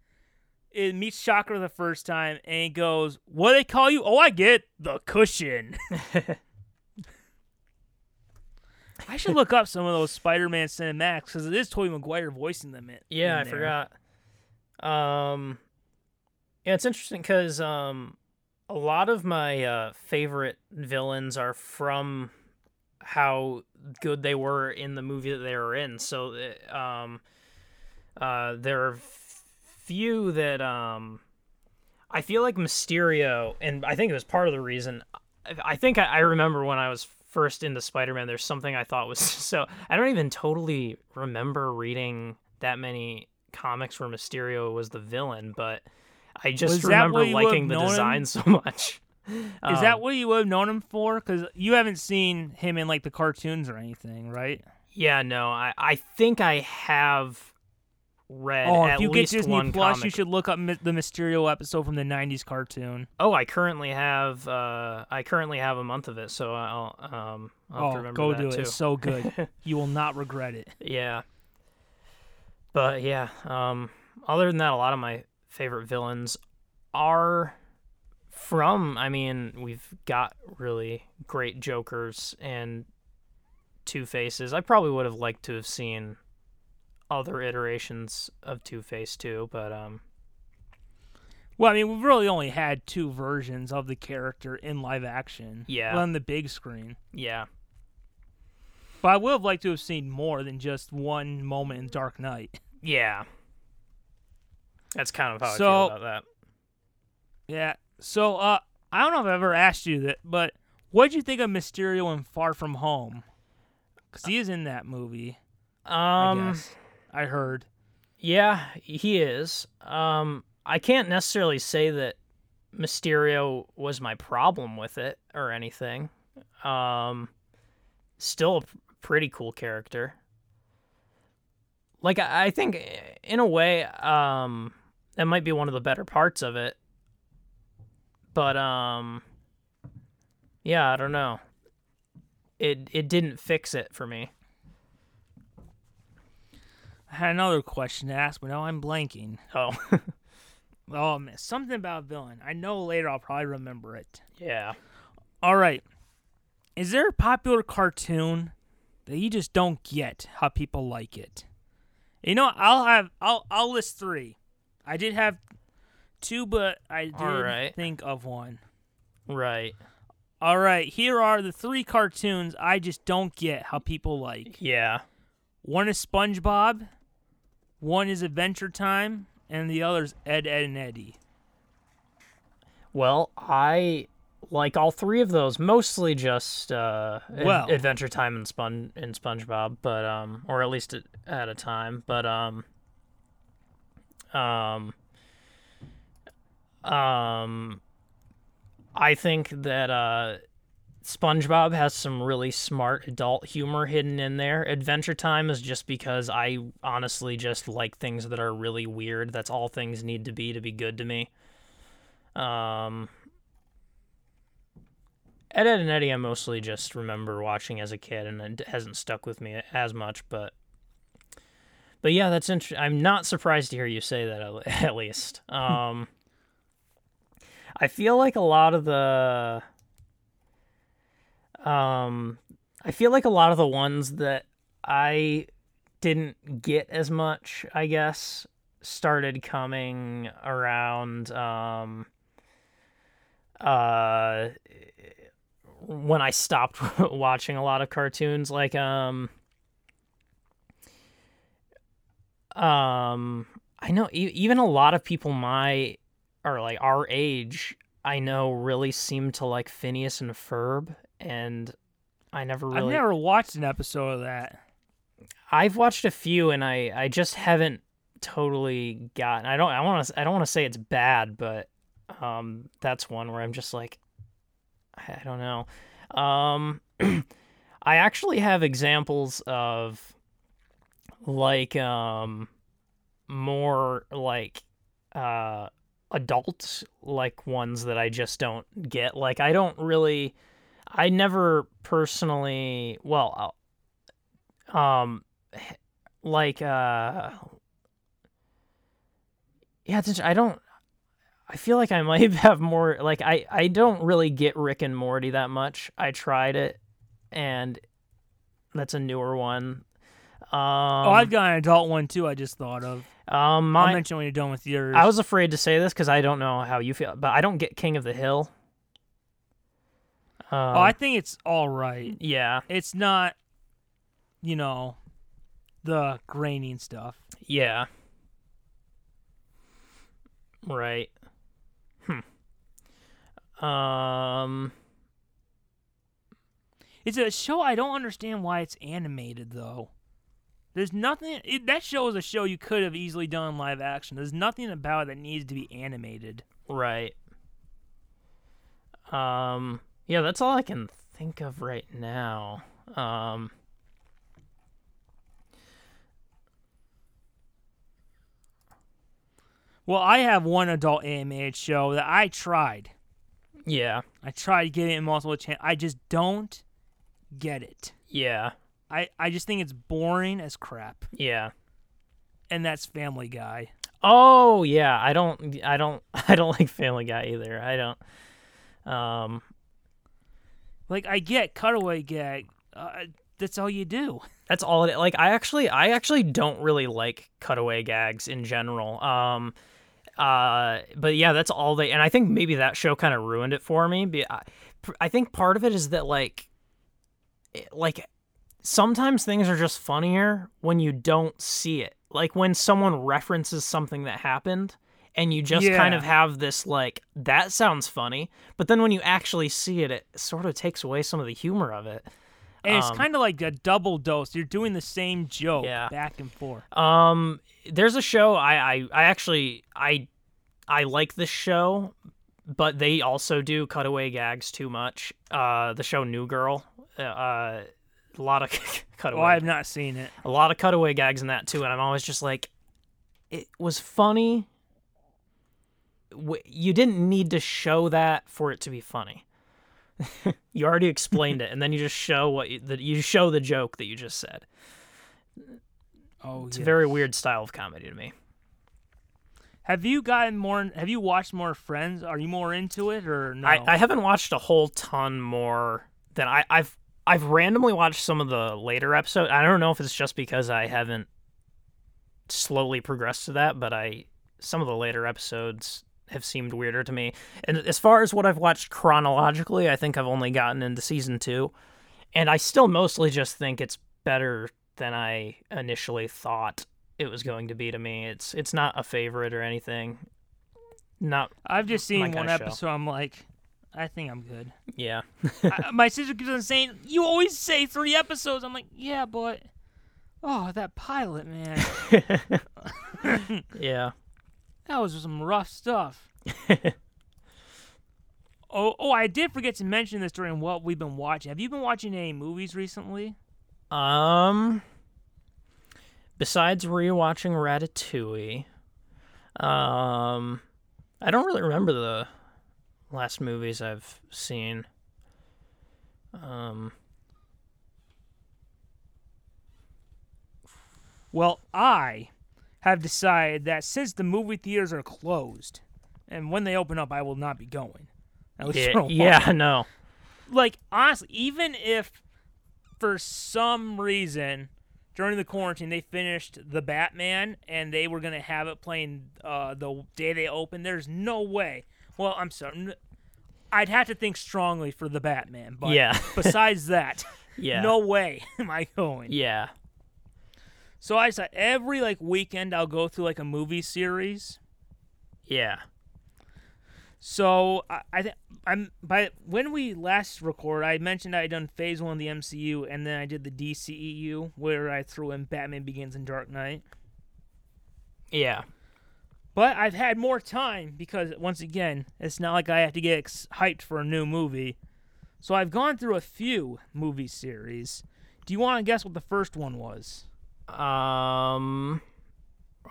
Speaker 2: it meets Shocker the first time, and he goes, "What do they call you? Oh, I get the cushion." I should look up some of those Spider Man cinematics because it is Tobey Maguire voicing them. In,
Speaker 1: yeah, I
Speaker 2: in there.
Speaker 1: forgot. Um, yeah, it's interesting because um, a lot of my uh, favorite villains are from how good they were in the movie that they were in. So, uh, um, uh, there are few that um, I feel like Mysterio, and I think it was part of the reason. I- think I, I remember when I was first into Spider-Man. There's something I thought was so. I don't even totally remember reading that many comics where Mysterio was the villain, but I just
Speaker 2: Was
Speaker 1: remember
Speaker 2: what you would've
Speaker 1: liking the
Speaker 2: known him?
Speaker 1: design so much.
Speaker 2: Is that what you would have known him for? Because you haven't seen him in like the cartoons or anything, right?
Speaker 1: Yeah, no, I, I think I have read
Speaker 2: Oh,
Speaker 1: at
Speaker 2: if you get Disney
Speaker 1: one
Speaker 2: Plus,
Speaker 1: comic.
Speaker 2: you should look up the Mysterio episode from the '90s cartoon.
Speaker 1: Oh, I currently have uh, I currently have a month of it, so I'll um I'll have to
Speaker 2: Oh,
Speaker 1: remember
Speaker 2: go
Speaker 1: that
Speaker 2: do
Speaker 1: too.
Speaker 2: it! It's so good. you will not regret it.
Speaker 1: Yeah. But yeah, um other than that a lot of my favorite villains are from I mean, we've got really great Jokers and Two Faces. I probably would have liked to have seen other iterations of Two Face too, but um
Speaker 2: Well, I mean, we've really only had two versions of the character in live action.
Speaker 1: Yeah.
Speaker 2: on the big screen.
Speaker 1: yeah.
Speaker 2: But I would have liked to have seen more than just one moment in Dark Knight.
Speaker 1: Yeah. That's kind of how I
Speaker 2: So-
Speaker 1: feel about that.
Speaker 2: Yeah. So, uh, I don't know if I've ever asked you that, but what did you think of Mysterio in Far From Home? Because he is in that movie. I
Speaker 1: Um
Speaker 2: guess I heard.
Speaker 1: Yeah, he is. Um, I can't necessarily say that Mysterio was my problem with it or anything. Um, still a pretty cool character. Like I I think, in a way, um, that might be one of the better parts of it. but um, yeah, I don't know. It it didn't fix it for me.
Speaker 2: I had another question to ask, but now I'm blanking.
Speaker 1: Oh,
Speaker 2: Oh, man, something about villain. I know later I'll probably remember it.
Speaker 1: yeah.
Speaker 2: All right. Is there a popular cartoon that you just don't get how people like it? You know, I'll have I'll I'll list three. I did have two, but I did
Speaker 1: right.
Speaker 2: think of one.
Speaker 1: Right.
Speaker 2: All right, here are the three cartoons I just don't get how people like.
Speaker 1: Yeah.
Speaker 2: One is SpongeBob, one is Adventure Time, and the other's Ed, Edd n Eddy.
Speaker 1: Well, I like all three of those, mostly just uh,
Speaker 2: Well-
Speaker 1: Adventure Time and Spon and SpongeBob, but um, or at least at, at a time, but um, um, um, I think that uh, SpongeBob has some really smart adult humor hidden in there. Adventure Time is just because I honestly just like things that are really weird. That's all things need to be to be good to me. Um, Ed, Edd n Eddy, I mostly just remember watching as a kid, and it hasn't stuck with me as much. But, but yeah, that's interesting. I'm not surprised to hear you say that at- least. Um, I feel like a lot of the, um, I feel like a lot of the ones that I didn't get as much, I guess, started coming around. Um, uh when I stopped watching a lot of cartoons like um um I know e- even a lot of people my or like our age I know really seem to like Phineas and Ferb and I never really
Speaker 2: I've never watched an episode of that.
Speaker 1: I've watched a few and I I just haven't totally gotten I don't I want to I don't want to say it's bad but um that's one where I'm just like I I don't know. Um I actually have examples of like um more like uh adult like ones that I just don't get. Like I don't really I never personally well uh, um like uh yeah i don't i feel like i might have more like i i don't really get rick and morty that much i tried it and that's a newer one um
Speaker 2: oh, I've got an adult one too. I just thought of.
Speaker 1: um
Speaker 2: I'll mention when you're done with yours.
Speaker 1: i was afraid to say this because i don't know how you feel but i don't get king of the hill um,
Speaker 2: oh, I think it's all right.
Speaker 1: yeah
Speaker 2: It's not, you know, the graining stuff.
Speaker 1: Yeah. Right. Hmm. Um.
Speaker 2: It's a show I don't understand why it's animated though. There's nothing. It, that show is a show you could have easily done live action. There's nothing about it that needs to be animated.
Speaker 1: Right. Um. Yeah, that's all I can think of right now. Um.
Speaker 2: Well, I have one adult animated show that I tried.
Speaker 1: Yeah.
Speaker 2: I tried getting it in multiple channels. I just don't get it.
Speaker 1: Yeah.
Speaker 2: I, I just think it's boring as crap.
Speaker 1: Yeah.
Speaker 2: And that's Family Guy.
Speaker 1: Oh yeah. I don't. I don't. I don't like Family Guy either. I don't. Um.
Speaker 2: Like I get cutaway gag. Uh, that's all you do.
Speaker 1: That's all it like I actually I actually don't really like cutaway gags in general. Um uh but yeah, that's all they and I think maybe that show kind of ruined it for me. Be- I, I think part of it is that like it- like sometimes things are just funnier when you don't see it. Like when someone references something that happened and you just kind of have this like that sounds funny, but then when you actually see it it sort of takes away some of the humor of it.
Speaker 2: And it's
Speaker 1: Um,
Speaker 2: kind of like a double dose. You're doing the same joke
Speaker 1: Yeah.
Speaker 2: back and forth.
Speaker 1: Um, there's a show I, I I actually I I like this show, but they also do cutaway gags too much. Uh, the show New Girl, uh, a lot of cutaway,
Speaker 2: Oh, I have not seen it.
Speaker 1: a lot of cutaway gags in that too, and I'm always just like, it was funny you didn't need to show that for it to be funny. you already explained it, and then you just show what you, the, you show the joke that you just said.
Speaker 2: Oh,
Speaker 1: It's
Speaker 2: yeah.
Speaker 1: a very weird style of comedy to me.
Speaker 2: Have you gotten more? Have you watched more Friends? Are you more into it or no?
Speaker 1: I, I haven't watched a whole ton more than I, I've I've randomly watched some of the later episodes. I don't know if it's just because I haven't slowly progressed to that, but I some of the later episodes have seemed weirder to me. And as far as what I've watched chronologically, I think I've only gotten into season two, and I still mostly just think it's better than I initially thought it was going to be to me. It's it's not a favorite or anything. Not
Speaker 2: I've just seen one episode. I'm like, I think I'm good.
Speaker 1: yeah.
Speaker 2: I, my sister keeps on saying, "You always say three episodes." I'm like, yeah, but oh, that pilot man,
Speaker 1: yeah.
Speaker 2: that was some rough stuff. oh, oh, I did forget to mention this during what we've been watching. Have you been watching any movies recently?
Speaker 1: Um, besides rewatching Ratatouille, um, I don't really remember the last movies I've seen. Um,
Speaker 2: Well, I have decided that since the movie theaters are closed, and when they open up, I will not be going. At least for
Speaker 1: yeah,
Speaker 2: a while.
Speaker 1: yeah, no,
Speaker 2: like honestly, even if for some reason during the quarantine they finished the Batman and they were gonna have it playing uh, the day they opened, there's no way. Well, I'm sorry. I'd have to think strongly for the Batman, but
Speaker 1: Yeah.
Speaker 2: besides that,
Speaker 1: yeah,
Speaker 2: no way am I going.
Speaker 1: yeah,
Speaker 2: So I decided every like weekend I'll go through like a movie series.
Speaker 1: yeah,
Speaker 2: So I, I think I'm by when we last record, I mentioned I had done Phase One of the MCU, and then I did the DCEU, where I threw in Batman Begins and Dark Knight.
Speaker 1: yeah,
Speaker 2: But I've had more time because once again, it's not like I have to get ex- hyped for a new movie. So I've gone through a few movie series. Do you want to guess what the first one was?
Speaker 1: um,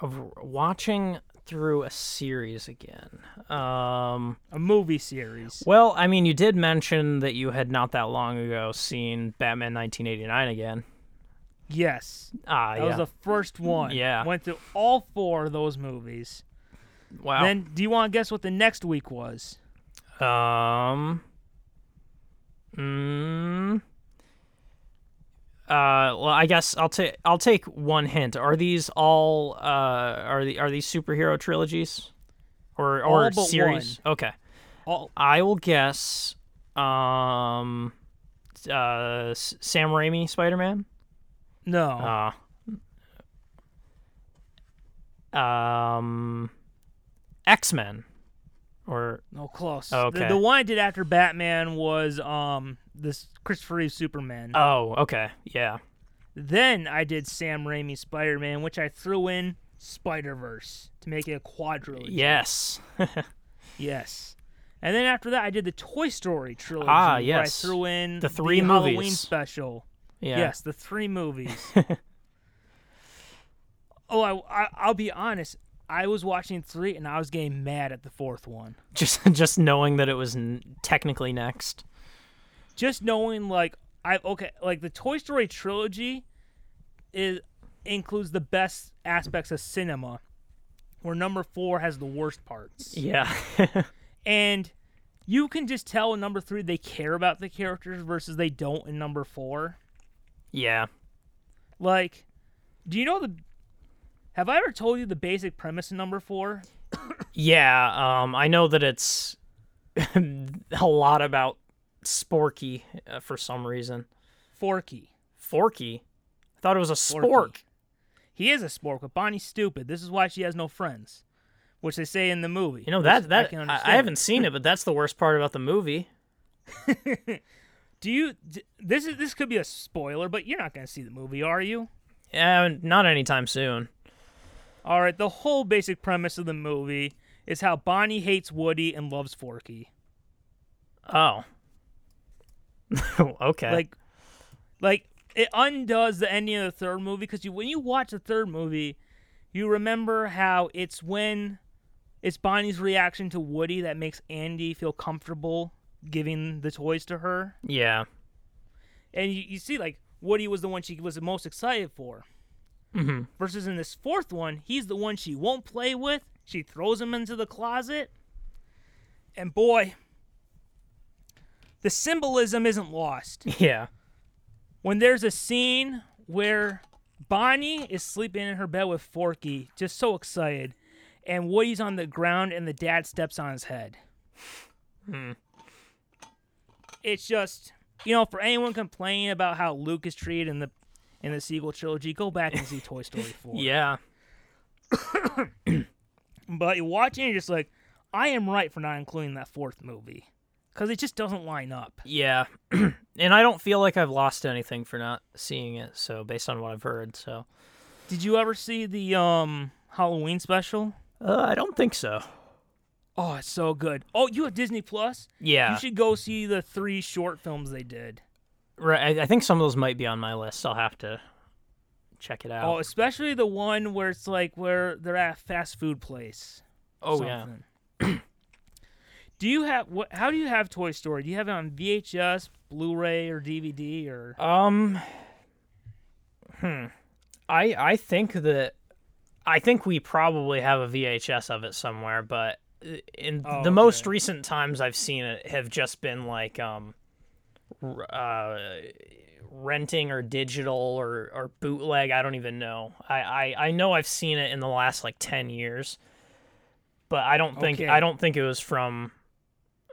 Speaker 1: of watching through a series again. Um.
Speaker 2: A movie series.
Speaker 1: Well, I mean, you did mention that you had not that long ago seen Batman 1989 again.
Speaker 2: Yes,
Speaker 1: Ah, yeah.
Speaker 2: that
Speaker 1: yeah.
Speaker 2: was the first one.
Speaker 1: Yeah.
Speaker 2: went through all four of those movies.
Speaker 1: Wow.
Speaker 2: Then, do you want to guess what the next week was?
Speaker 1: um. Mm, uh, well, I guess I'll take I'll take one hint. Are these all uh are the are these superhero trilogies, or or series? Okay,
Speaker 2: All
Speaker 1: I will guess. Um, uh, Sam Raimi Spider Man.
Speaker 2: no.
Speaker 1: Uh, um, X Men, or
Speaker 2: No, close.
Speaker 1: Okay.
Speaker 2: The, the one I did after Batman was um this Christopher Reeve Superman.
Speaker 1: oh, okay, yeah,
Speaker 2: then I did Sam Raimi Spider Man, which I threw in Spider Verse to make it a quadrilogy.
Speaker 1: yes,
Speaker 2: Yes. And then after that, I did the Toy Story trilogy.
Speaker 1: Ah,
Speaker 2: where
Speaker 1: yes.
Speaker 2: I threw in
Speaker 1: The three
Speaker 2: Halloween
Speaker 1: movies.
Speaker 2: special.
Speaker 1: yeah,
Speaker 2: Yes, the three movies. oh, I, I I'll be honest. I was watching three, and I was getting mad at the fourth one.
Speaker 1: just just knowing that it was n- technically next.
Speaker 2: just knowing like I okay like the Toy Story trilogy is includes the best aspects of cinema, where number four has the worst parts,
Speaker 1: Yeah,
Speaker 2: and you can just tell in number three they care about the characters versus they don't in number four.
Speaker 1: yeah.
Speaker 2: Like, do you know the? Have I ever told you the basic premise in number four?
Speaker 1: Yeah, um, I know that it's a lot about Sporky uh, for some reason.
Speaker 2: Forky.
Speaker 1: Forky, I thought it was a
Speaker 2: Forky.
Speaker 1: spork.
Speaker 2: He is a spork, but Bonnie's stupid. This is why she has no friends, which they say in the movie.
Speaker 1: You know that
Speaker 2: I,
Speaker 1: that
Speaker 2: can
Speaker 1: I, I haven't seen it, but that's the worst part about the movie.
Speaker 2: Do you? d- This is this could be a spoiler, but you're not going to see the movie, are you?
Speaker 1: Yeah, not anytime soon.
Speaker 2: All right. The whole basic premise of the movie is how Bonnie hates Woody and loves Forky.
Speaker 1: Oh, okay.
Speaker 2: Like, like it undoes the ending of the third movie because you when you watch the third movie, you remember how it's when it's Bonnie's reaction to Woody that makes Andy feel comfortable giving the toys to her.
Speaker 1: Yeah.
Speaker 2: And you, you see, like, Woody was the one she was the most excited for.
Speaker 1: Mm-hmm.
Speaker 2: Versus in this fourth one, he's the one she won't play with. She throws him into the closet. And boy, the symbolism isn't lost.
Speaker 1: Yeah.
Speaker 2: When there's a scene where Bonnie is sleeping in her bed with Forky, just so excited, and Woody's on the ground and the dad steps on his head.
Speaker 1: Hmm.
Speaker 2: It's just, you know, for anyone complaining about how Luke is treated in the in the sequel trilogy, go back and see Toy Story 4.
Speaker 1: Yeah.
Speaker 2: But you're watching, you're just like, I am right for not including that fourth movie. Because it just doesn't line up.
Speaker 1: Yeah. and I don't feel like I've lost anything for not seeing it, so based on what I've heard, so
Speaker 2: Did you ever see the um Halloween special?
Speaker 1: uh, I don't think so.
Speaker 2: Oh, it's so good. Oh, you have Disney Plus?
Speaker 1: Yeah.
Speaker 2: You should go see the three short films they did.
Speaker 1: Right. I, I think some of those might be on my list. I'll have to check it out.
Speaker 2: Oh, especially the one where it's like where they're at a fast food place.
Speaker 1: Oh, yeah.
Speaker 2: do you have what? How do you have Toy Story? Do you have it on VHS, Blu-ray, or DVD, or?
Speaker 1: Um. Hmm. I I think that I think we probably have a VHS of it somewhere, but uh, in
Speaker 2: Oh,
Speaker 1: the most recent times I've seen it have just been like um uh renting or digital or or bootleg, I don't even know. I I I know I've seen it in the last like 10 years. But I don't think
Speaker 2: Okay.
Speaker 1: I don't think it was from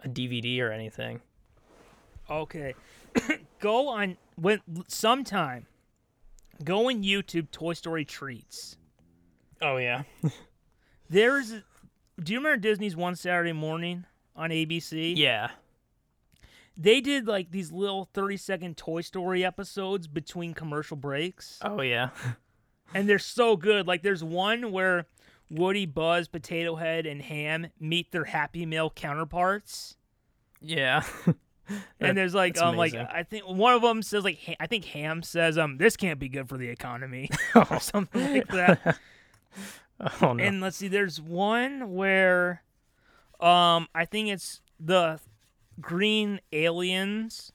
Speaker 1: a DVD or anything.
Speaker 2: Okay. go on when sometime. Go on YouTube Toy Story treats.
Speaker 1: Oh yeah.
Speaker 2: There's Do you remember Disney's One Saturday Morning on ABC?
Speaker 1: Yeah.
Speaker 2: They did like these little 30 second Toy Story episodes between commercial breaks.
Speaker 1: Oh yeah.
Speaker 2: And they're so good. Like there's one where Woody, Buzz, Potato Head, and Ham meet their Happy Meal counterparts.
Speaker 1: Yeah.
Speaker 2: and there's like
Speaker 1: that's
Speaker 2: um like. I think one of them says like I think Ham says um this can't be good for the economy or something like that.
Speaker 1: Oh no.
Speaker 2: And let's see, there's one where um I think it's the green aliens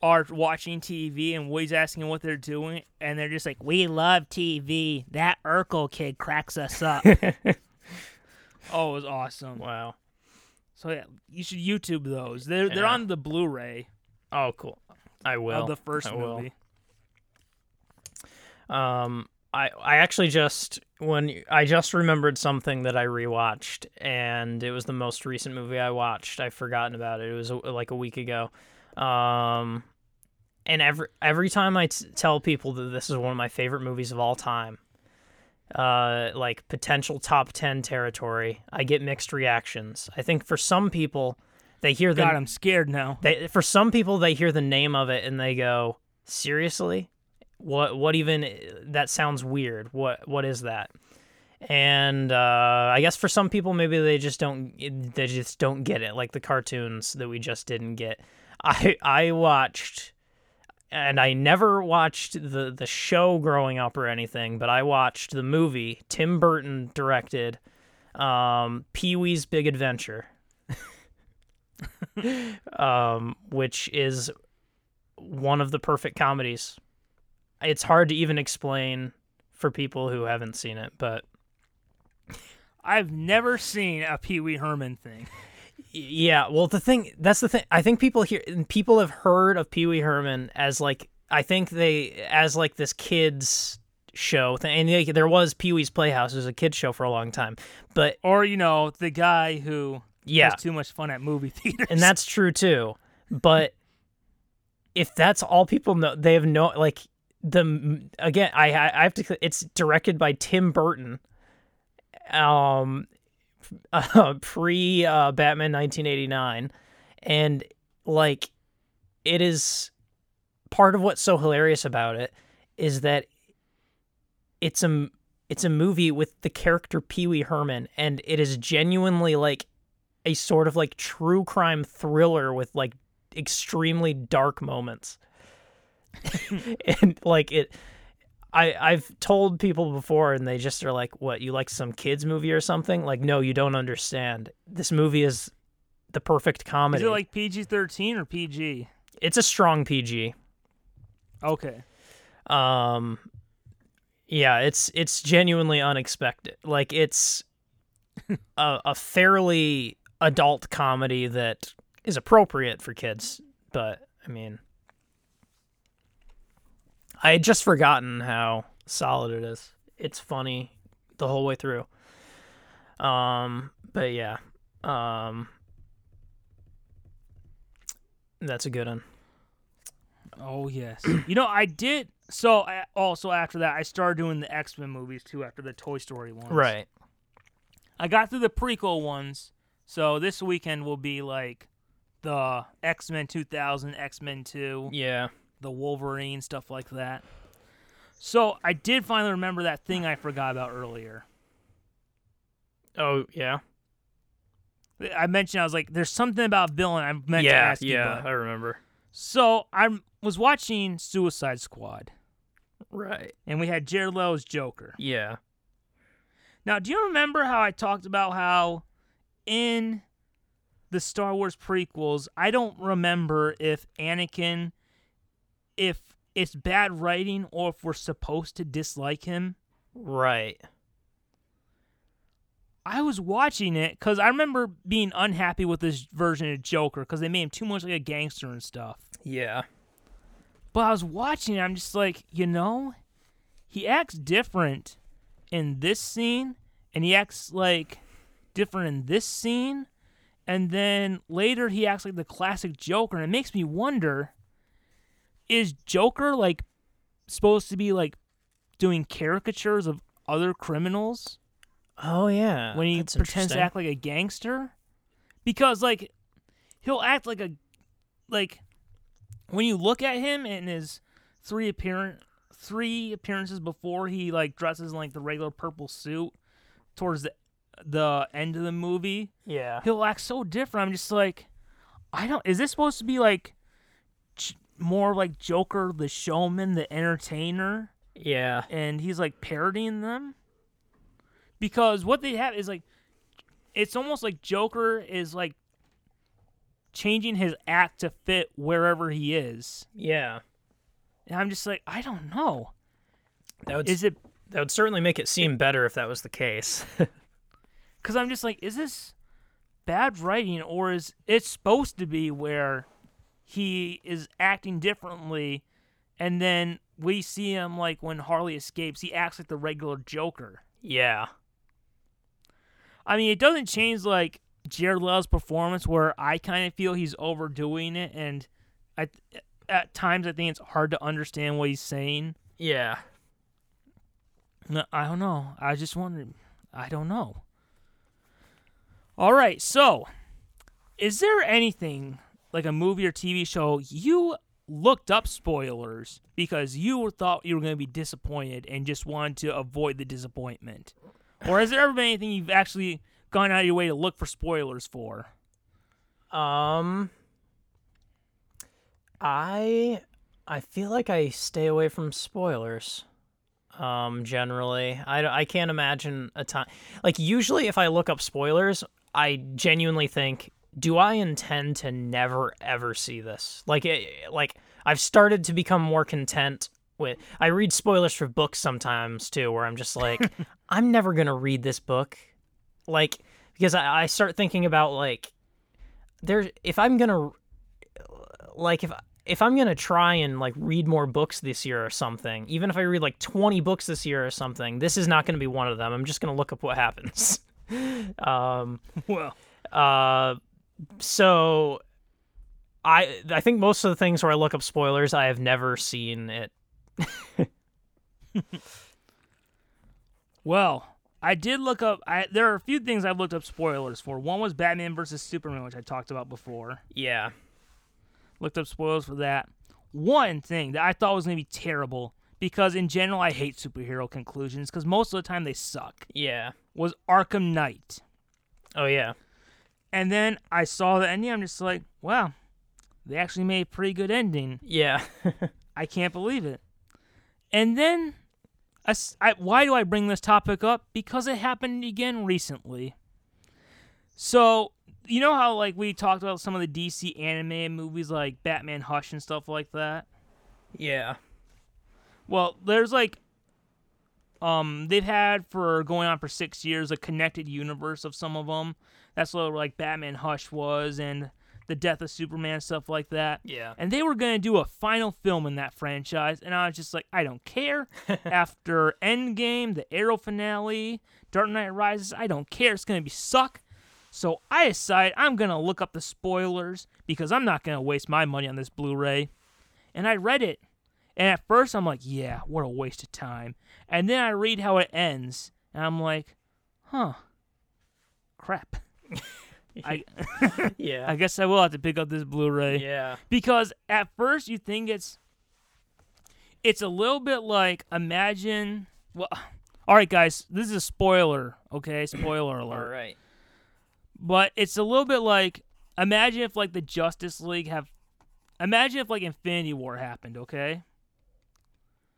Speaker 2: are watching TV and Woody's asking what they're doing and they're just like, We love TV. That Urkel kid cracks us up. oh, it was awesome.
Speaker 1: wow.
Speaker 2: So yeah, you should YouTube those. They're they're on the Blu-ray
Speaker 1: Oh cool. I will.
Speaker 2: of the first
Speaker 1: I will.
Speaker 2: movie.
Speaker 1: Um, I I actually just when I just remembered something that I rewatched, and it was the most recent movie I watched. I've forgotten about it. It was like a week ago. Um, and every every time I t- tell people that this is one of my favorite movies of all time, uh, like potential top ten territory, I get mixed reactions. I think for some people, they hear the
Speaker 2: God, I'm scared now.
Speaker 1: they for some people they hear the name of it and they go seriously what what even that sounds weird. What what is that? And uh, i guess for some people maybe they just don't they just don't get it like the cartoons that we just didn't get. I i watched and i never watched the the show growing up or anything but i watched the movie tim burton directed um pee-wee's big adventure. Um, which is one of the perfect comedies. It's hard to even explain for people who haven't seen it, but
Speaker 2: I've never seen a Pee Wee Herman thing.
Speaker 1: yeah. Well, the thing that's the thing. I think people here people have heard of Pee Wee Herman as like I think they as like this kids show thing, and like, there was Pee Wee's Playhouse. It was a kids show for a long time, but
Speaker 2: Or, you know, the guy who
Speaker 1: yeah,
Speaker 2: has too much fun at movie theaters.
Speaker 1: and that's true too. But if that's all people know, they have no like the again. I I have to. It's directed by Tim Burton. Um, uh, pre uh, Batman 1989, and like it is part of what's so hilarious about it is that it's a it's a movie with the character Pee Wee Herman, and it is genuinely like a sort of like true crime thriller with like extremely dark moments. and like it I I've told people before, and they just are like, "What? You like some kids movie or something?" Like, no, you don't understand. This movie is the perfect comedy.
Speaker 2: Is it like PG thirteen or PG?
Speaker 1: it's a strong PG.
Speaker 2: Okay.
Speaker 1: Um, yeah, it's it's genuinely unexpected. Like it's a, a fairly adult comedy that is appropriate for kids, but I mean, I had just forgotten how solid it is. It's funny the whole way through. Um, but yeah, um, that's a good one.
Speaker 2: Oh yes. you know, I did. So I, also after that, I started doing the X Men movies too. After the Toy Story ones,
Speaker 1: Right.
Speaker 2: I got through the prequel ones. So this weekend will be like the X Men 2000, X Men 2,
Speaker 1: Yeah.
Speaker 2: The Wolverine stuff like that. So I did finally remember that thing I forgot about earlier.
Speaker 1: Oh yeah.
Speaker 2: I mentioned I was like, "There's something about villain I meant to
Speaker 1: yeah.
Speaker 2: ask you."
Speaker 1: Yeah. I remember.
Speaker 2: So I was watching Suicide Squad,
Speaker 1: Right.
Speaker 2: and we had Jared Leto's Joker.
Speaker 1: Yeah.
Speaker 2: Now, do you remember how I talked about how in the Star Wars prequels, I don't remember if Anakin, if it's bad writing or if we're supposed to dislike him?
Speaker 1: Right.
Speaker 2: I was watching it because I remember being unhappy with this version of Joker because they made him too much like a gangster and stuff.
Speaker 1: Yeah.
Speaker 2: But I was watching it, I'm just like, you know, he acts different in this scene, and he acts like different in this scene, and then later he acts like the classic Joker, and it makes me wonder is Joker like supposed to be like doing caricatures of other criminals
Speaker 1: Oh yeah.
Speaker 2: when he
Speaker 1: That's
Speaker 2: pretends to act like a gangster? Because like he'll act like a like when you look at him in his three appearance three appearances before he like dresses in like the regular purple suit towards the the end of the movie,
Speaker 1: Yeah.
Speaker 2: he'll act so different. I'm just like, I don't. Is this supposed to be like more like Joker, the showman, the entertainer?
Speaker 1: Yeah.
Speaker 2: and he's like parodying them because what they have is like it's almost like Joker is like changing his act to fit wherever he is.
Speaker 1: Yeah.
Speaker 2: And I'm just like, I don't know.
Speaker 1: That would
Speaker 2: Is it
Speaker 1: that would certainly make it seem better if that was the case.
Speaker 2: cuz I'm just like is this bad writing or is it supposed to be where he is acting differently and then we see him like when Harley escapes, he acts like the regular Joker.
Speaker 1: yeah.
Speaker 2: I mean, it doesn't change like Jared Leto's performance, where I kind of feel he's overdoing it, and at at times I think it's hard to understand what he's saying.
Speaker 1: Yeah.
Speaker 2: No, I don't know. I just wondered. I don't know. All right, so is there anything like a movie or TV show you looked up spoilers because you thought you were going to be disappointed and just wanted to avoid the disappointment? Or has there ever been anything you've actually gone out of your way to look for spoilers for?
Speaker 1: Um I I feel like I stay away from spoilers. Um generally. I I can't imagine a time like usually if I look up spoilers, I genuinely think do I intend to never ever see this? Like it, like I've started to become more content with I read spoilers for books sometimes too where I'm just like I'm never going to read this book. Like because I, I start thinking about like there if I'm going to like if if I'm gonna try and like read more books this year or something, even if I read like 20 books this year or something, this is not gonna be one of them. I'm just gonna look up what happens. um,
Speaker 2: Well,
Speaker 1: uh, so I I think most of the things where I look up spoilers, I have never seen it.
Speaker 2: well, I did look up. I there are a few things I've looked up spoilers for. One was Batman versus Superman, which I talked about before.
Speaker 1: Yeah,
Speaker 2: looked up spoilers for that. One thing that I thought was going to be terrible because in general I hate superhero conclusions because most of the time they suck
Speaker 1: yeah,
Speaker 2: was Arkham Knight.
Speaker 1: oh yeah,
Speaker 2: And then I saw the ending I'm just like, wow, they actually made a pretty good ending.
Speaker 1: yeah,
Speaker 2: I can't believe it. And then As- I, why do I bring this topic up? Because it happened again recently. So you know how like we talked about some of the DC anime movies like Batman Hush and stuff like that.
Speaker 1: Yeah.
Speaker 2: Well, there's like um they've had for going on for 6 years a connected universe of some of them. That's what like Batman Hush was and the death of Superman stuff like that.
Speaker 1: Yeah.
Speaker 2: And they were going to do a final film in that franchise and I was just like I don't care. After Endgame, the Arrow finale, Dark Knight Rises, I don't care. It's going to be suck. So I decide I'm going to look up the spoilers because I'm not going to waste my money on this Blu-ray. And I read it. And at first I'm like, yeah, what a waste of time. And then I read how it ends and I'm like, huh. Crap. I
Speaker 1: yeah.
Speaker 2: I guess I will have to pick up this Blu-ray
Speaker 1: yeah.
Speaker 2: because at first you think it's it's a little bit like imagine well all right guys this is a spoiler okay spoiler alert
Speaker 1: right.
Speaker 2: but it's a little bit like imagine if like the justice league have imagine if like infinity war happened okay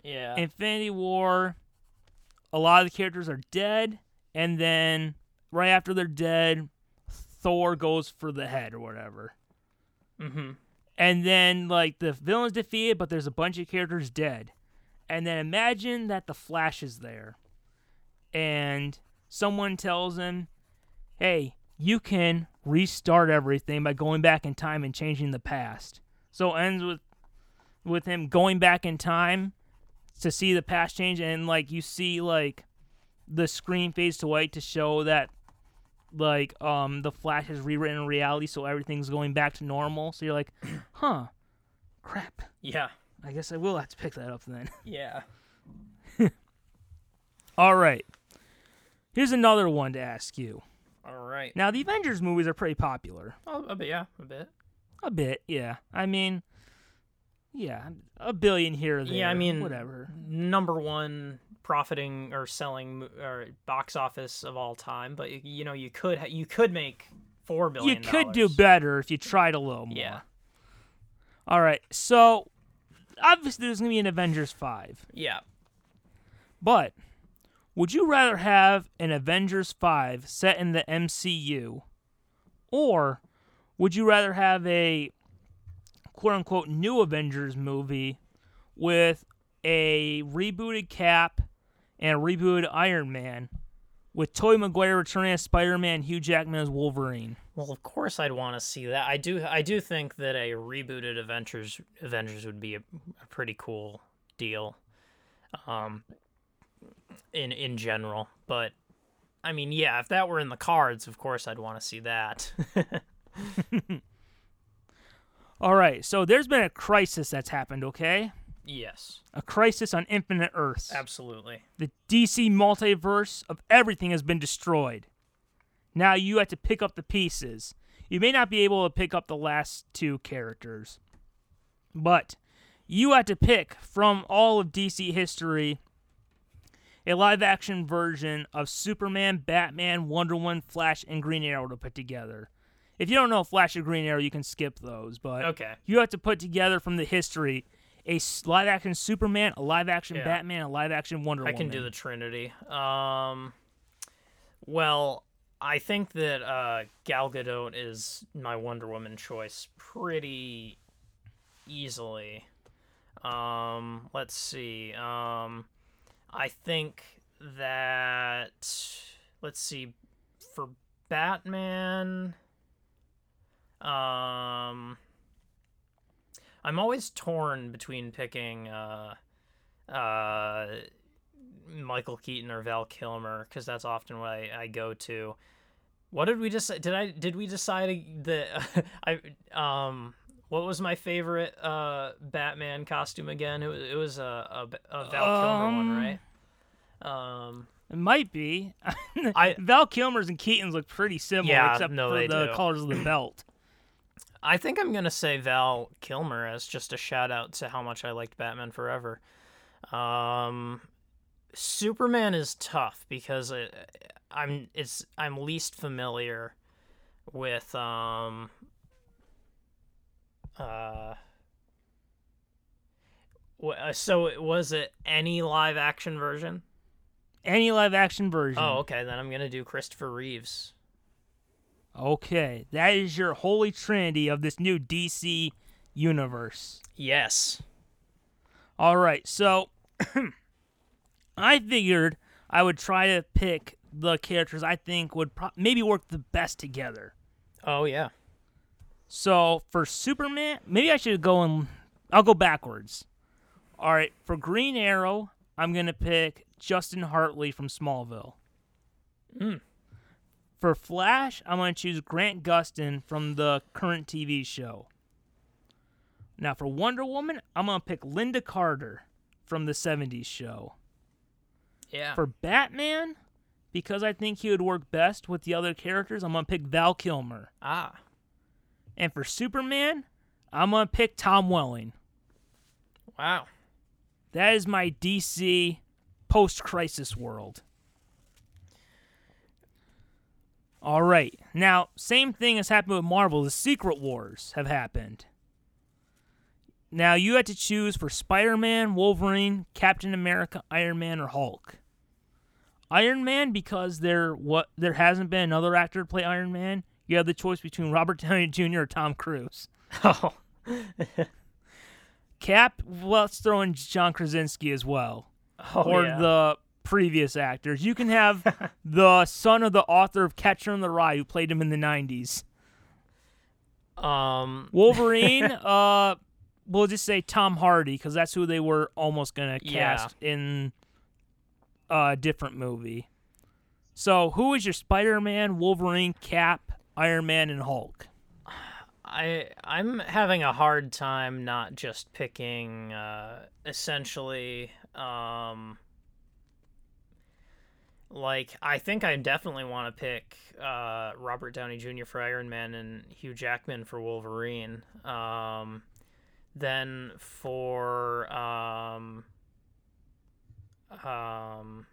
Speaker 1: Yeah.
Speaker 2: infinity war a lot of the characters are dead and then right after they're dead thor goes for the head or whatever
Speaker 1: mm-hmm.
Speaker 2: and then like the villain's defeated, but there's a bunch of characters dead. And then imagine that the Flash is there, and someone tells him, "Hey, you can restart everything by going back in time and changing the past." So it ends with with him going back in time to see the past change, and like you see like the screen fades to white to show that like um the Flash has rewritten reality, so everything's going back to normal. So you're like, huh, crap.
Speaker 1: Yeah.
Speaker 2: I guess I will have to pick that up then.
Speaker 1: Yeah.
Speaker 2: All right. Here's another one to ask you.
Speaker 1: All right.
Speaker 2: Now, the Avengers movies are pretty popular.
Speaker 1: Oh, a bit. Yeah. A bit.
Speaker 2: A bit, yeah. I mean, yeah, a billion here or there.
Speaker 1: Yeah, I mean,
Speaker 2: whatever.
Speaker 1: Number one profiting or selling or box office of all time, but you, know you could ha- you could make four
Speaker 2: You could do better if you tried a little more.
Speaker 1: Yeah.
Speaker 2: All right. So, obviously, there's going to be an Avengers 5.
Speaker 1: Yeah.
Speaker 2: But would you rather have an Avengers 5 set in the MCU or would you rather have a quote unquote new Avengers movie with a rebooted Cap and a rebooted Iron Man with Tobey Maguire returning as Spider-Man, Hugh Jackman as Wolverine?
Speaker 1: Well, of course I'd want to see that. I do. I do think that a rebooted Avengers Avengers would be a, a pretty cool deal. Um. In in general, but I mean, yeah, if that were in the cards, of course I'd want to see that.
Speaker 2: All right, so there's been a crisis that's happened, okay?
Speaker 1: Yes,
Speaker 2: A crisis on Infinite Earths.
Speaker 1: absolutely.
Speaker 2: The DC multiverse of everything has been destroyed. Now you have to pick up the pieces. You may not be able to pick up the last two characters, but you have to pick from all of DC history a live action version of Superman, Batman, Wonder Woman, Flash, and Green Arrow to put together. If you don't know Flash or Green Arrow, you can skip those, but
Speaker 1: Okay.
Speaker 2: you have to put together from the history a live action Superman, a live action
Speaker 1: Yeah.
Speaker 2: Batman, a live action Wonder
Speaker 1: I
Speaker 2: Woman.
Speaker 1: I can do the Trinity. Um, well, I think that uh, Gal Gadot is my Wonder Woman choice pretty easily. Um, let's see. Um, I think that let's see for Batman. Um, I'm always torn between picking uh, uh, Michael Keaton or Val Kilmer because that's often what I, I go to. What did we just did I did we decide that I um what was my favorite uh Batman costume again? It was it was a a, a Val Kilmer one,
Speaker 2: Um,
Speaker 1: right? Um
Speaker 2: It might be.
Speaker 1: I-
Speaker 2: Val Kilmer's and Keaton's look pretty similar,
Speaker 1: Yeah,
Speaker 2: except
Speaker 1: no,
Speaker 2: for the
Speaker 1: do.
Speaker 2: colors of the belt.
Speaker 1: I think I'm gonna say Val Kilmer as just a shout out to how much I liked Batman Forever. Um, Superman is tough because it, I'm it's I'm least familiar with um uh uh, So was it any live action version?
Speaker 2: Any live action version.
Speaker 1: Oh, okay. Then I'm gonna do Christopher Reeves.
Speaker 2: Okay. That is your holy trinity of this new DC universe.
Speaker 1: Yes.
Speaker 2: All right. So I figured I would try to pick the characters I think would pro- maybe work the best together.
Speaker 1: Oh yeah.
Speaker 2: So for Superman, maybe I should go and I'll go backwards. All right, for Green Arrow, I'm gonna pick Justin Hartley from Smallville.
Speaker 1: Mm.
Speaker 2: For Flash, I'm gonna choose Grant Gustin from the current TV show. Now for Wonder Woman, I'm gonna pick Lynda Carter from the '70s show.
Speaker 1: Yeah.
Speaker 2: For Batman, because I think he would work best with the other characters, I'm gonna pick Val Kilmer.
Speaker 1: ah.
Speaker 2: And for Superman, I'm gonna pick Tom Welling.
Speaker 1: Wow.
Speaker 2: That is my DC post-crisis world. All right. Now, same thing has happened with Marvel. The Secret Wars have happened. Now, you had to choose for Spider-Man, Wolverine, Captain America, Iron Man, or Hulk. Iron Man because there what there hasn't been another actor to play Iron Man. You have the choice between Robert Downey Jr. or Tom Cruise.
Speaker 1: Oh.
Speaker 2: Cap, well, let's throw in John Krasinski as well.
Speaker 1: Oh
Speaker 2: or
Speaker 1: yeah.
Speaker 2: the previous actors. You can have the son of the author of Catcher in the Rye who played him in the 90s.
Speaker 1: um.
Speaker 2: Wolverine, uh, we'll just say Tom Hardy because that's who they were almost going to
Speaker 1: Yeah.
Speaker 2: cast in a different movie. So, who is your Spider Man, Wolverine, Cap, Iron Man, and Hulk?
Speaker 1: I I'm having a hard time not just picking uh essentially um like I think I definitely want to pick uh Robert Downey Jr. for Iron Man and Hugh Jackman for Wolverine. Um then for um um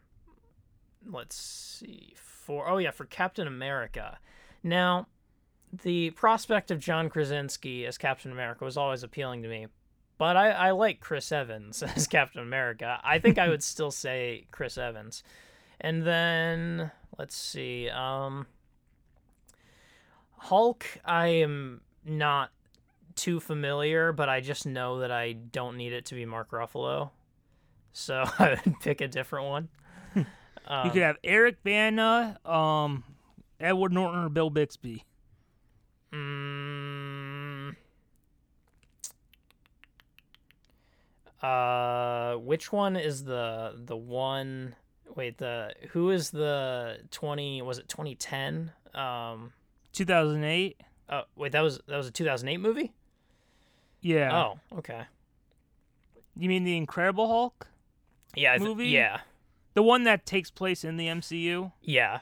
Speaker 1: let's see for oh yeah for Captain America. Now the prospect of John Krasinski as Captain America was always appealing to me, but I, I like Chris Evans as Captain America. I think I would still say Chris Evans. And then let's see, um, Hulk. I am not too familiar, but I just know that I don't need it to be Mark Ruffalo, so I would pick a different one.
Speaker 2: you
Speaker 1: Um,
Speaker 2: could have Eric Bana, um, Edward Norton, or Bill Bixby.
Speaker 1: Mm, uh, which one is the the one? Wait, the who is the twenty? Was it twenty ten? Um,
Speaker 2: 2008.
Speaker 1: oh wait, that was that was a two thousand eight movie.
Speaker 2: Yeah.
Speaker 1: Oh, okay.
Speaker 2: You mean the Incredible Hulk?
Speaker 1: Yeah, I th-
Speaker 2: Movie?
Speaker 1: yeah,
Speaker 2: The one that takes place in the MCU?
Speaker 1: yeah.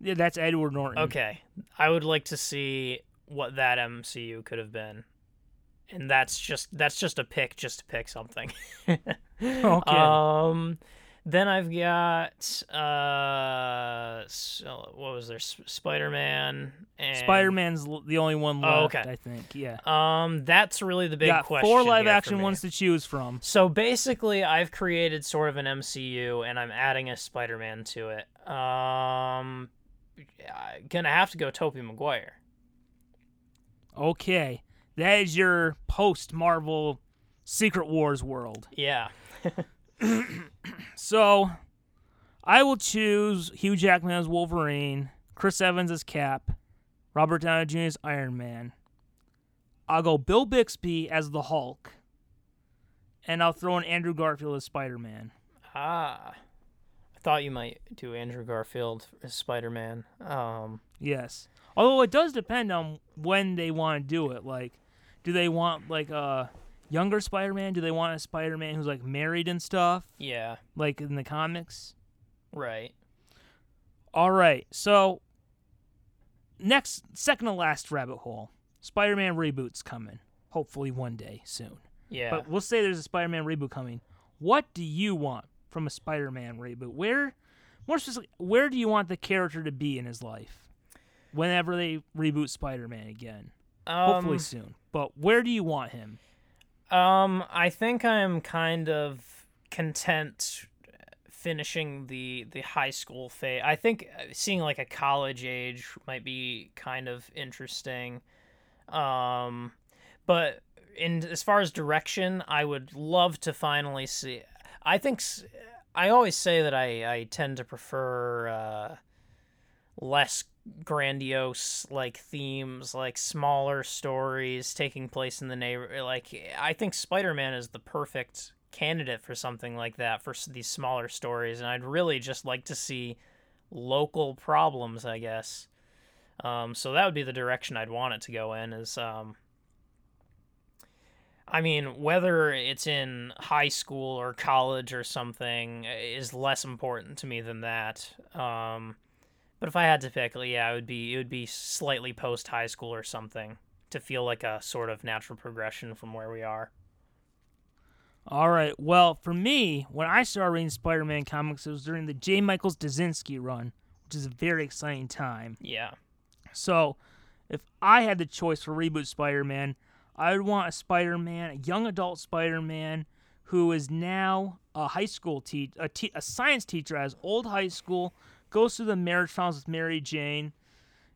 Speaker 2: Yeah, that's Edward Norton.
Speaker 1: Okay, I would like to see what that MCU could have been, and that's just that's just a pick, just to pick something.
Speaker 2: Okay.
Speaker 1: Um, then I've got uh, so what was there? Spider Man and
Speaker 2: Spider Man's the only one left,
Speaker 1: Oh, okay.
Speaker 2: I think. Yeah.
Speaker 1: Um, that's really the big
Speaker 2: got
Speaker 1: question.
Speaker 2: four live action ones to choose from.
Speaker 1: So basically, I've created sort of an MCU, and I'm adding a Spider Man to it. Um, gonna have to go Tobey Maguire.
Speaker 2: Okay. That is your post Marvel Secret Wars world.
Speaker 1: Yeah.
Speaker 2: So I will choose Hugh Jackman as Wolverine, Chris Evans as Cap, Robert Downey Jr. as Iron Man. I'll go Bill Bixby as the Hulk. And I'll throw in Andrew Garfield as Spider Man.
Speaker 1: Ah, I thought you might do Andrew Garfield as Spider Man. Um,
Speaker 2: Yes. Although it does depend on when they want to do it. Like, do they want like a younger Spider-Man? Do they want a Spider-Man who's like married and stuff,
Speaker 1: yeah,
Speaker 2: like in the comics?
Speaker 1: right.
Speaker 2: All right. So next, second to last rabbit hole. Spider-Man reboot's coming. Hopefully one day soon.
Speaker 1: Yeah.
Speaker 2: But we'll say there's a Spider-Man reboot coming. What do you want from a Spider-Man reboot? Where, more specifically, where do you want the character to be in his life? Whenever they reboot Spider-Man again. hopefully
Speaker 1: Um,
Speaker 2: soon. But where do you want him?
Speaker 1: Um, I think I'm kind of content finishing the the high school phase. I think uh, seeing like a college age might be kind of interesting. Um, but in as far as direction, I would love to finally see. I think I always say that I I tend to prefer uh, less grandiose like themes, like smaller stories taking place in the neighbor. Like I think Spider Man is the perfect candidate for something like that for these smaller stories, and I'd really just like to see local problems. I guess. Um, so that would be the direction I'd want it to go in. Is um, I mean, whether it's in high school or college or something is less important to me than that. Um, but if I had to pick, uh, yeah, it would be it would be slightly post high school or something to feel like a sort of natural progression from where we are.
Speaker 2: All right. Well, for me, when I started reading Spider-Man comics, it was during the J. Michael Straczynski run, which is a very exciting time.
Speaker 1: Yeah.
Speaker 2: So, if I had the choice for reboot Spider-Man, I would want a Spider-Man, a young adult Spider-Man, who is now a high school teach, a, te- a science teacher at his old high school, goes through the marriage trials with Mary Jane,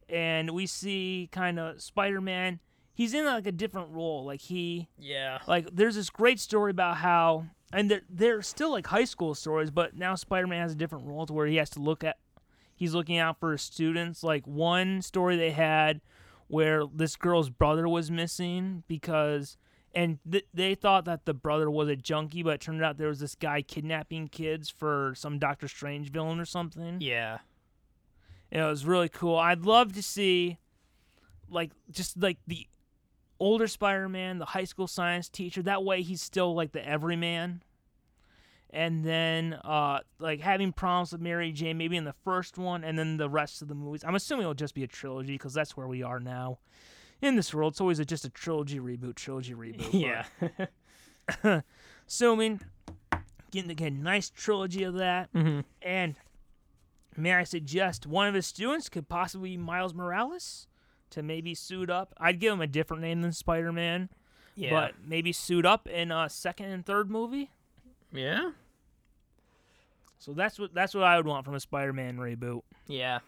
Speaker 2: and we see kind of Spider-Man. He's in like a different role. Like he
Speaker 1: Yeah.
Speaker 2: like there's this great story about how and they're, they're still like high school stories but now spider-man has a different role to where he has to look at he's looking out for his students like one story they had where this girl's brother was missing because and th- they thought that the brother was a junkie but it turned out there was this guy kidnapping kids for some doctor strange villain or something
Speaker 1: Yeah.
Speaker 2: and it was really cool. I'd love to see, like, just like the older Spider-Man, the high school science teacher. That way, he's still like the everyman. And then, uh, like having problems with Mary Jane, maybe in the first one, and then the rest of the movies. I'm assuming it'll just be a trilogy because that's where we are now in this world. It's always a, just a trilogy reboot, trilogy reboot.
Speaker 1: Yeah.
Speaker 2: so I mean, getting a nice trilogy of that.
Speaker 1: hmm
Speaker 2: And may I suggest one of his students could possibly be Miles Morales to maybe suit up. I'd give him a different name than Spider Man,
Speaker 1: Yeah.
Speaker 2: but maybe suit up in a second and third movie.
Speaker 1: yeah.
Speaker 2: So that's what that's what I would want from a Spider Man reboot.
Speaker 1: Yeah.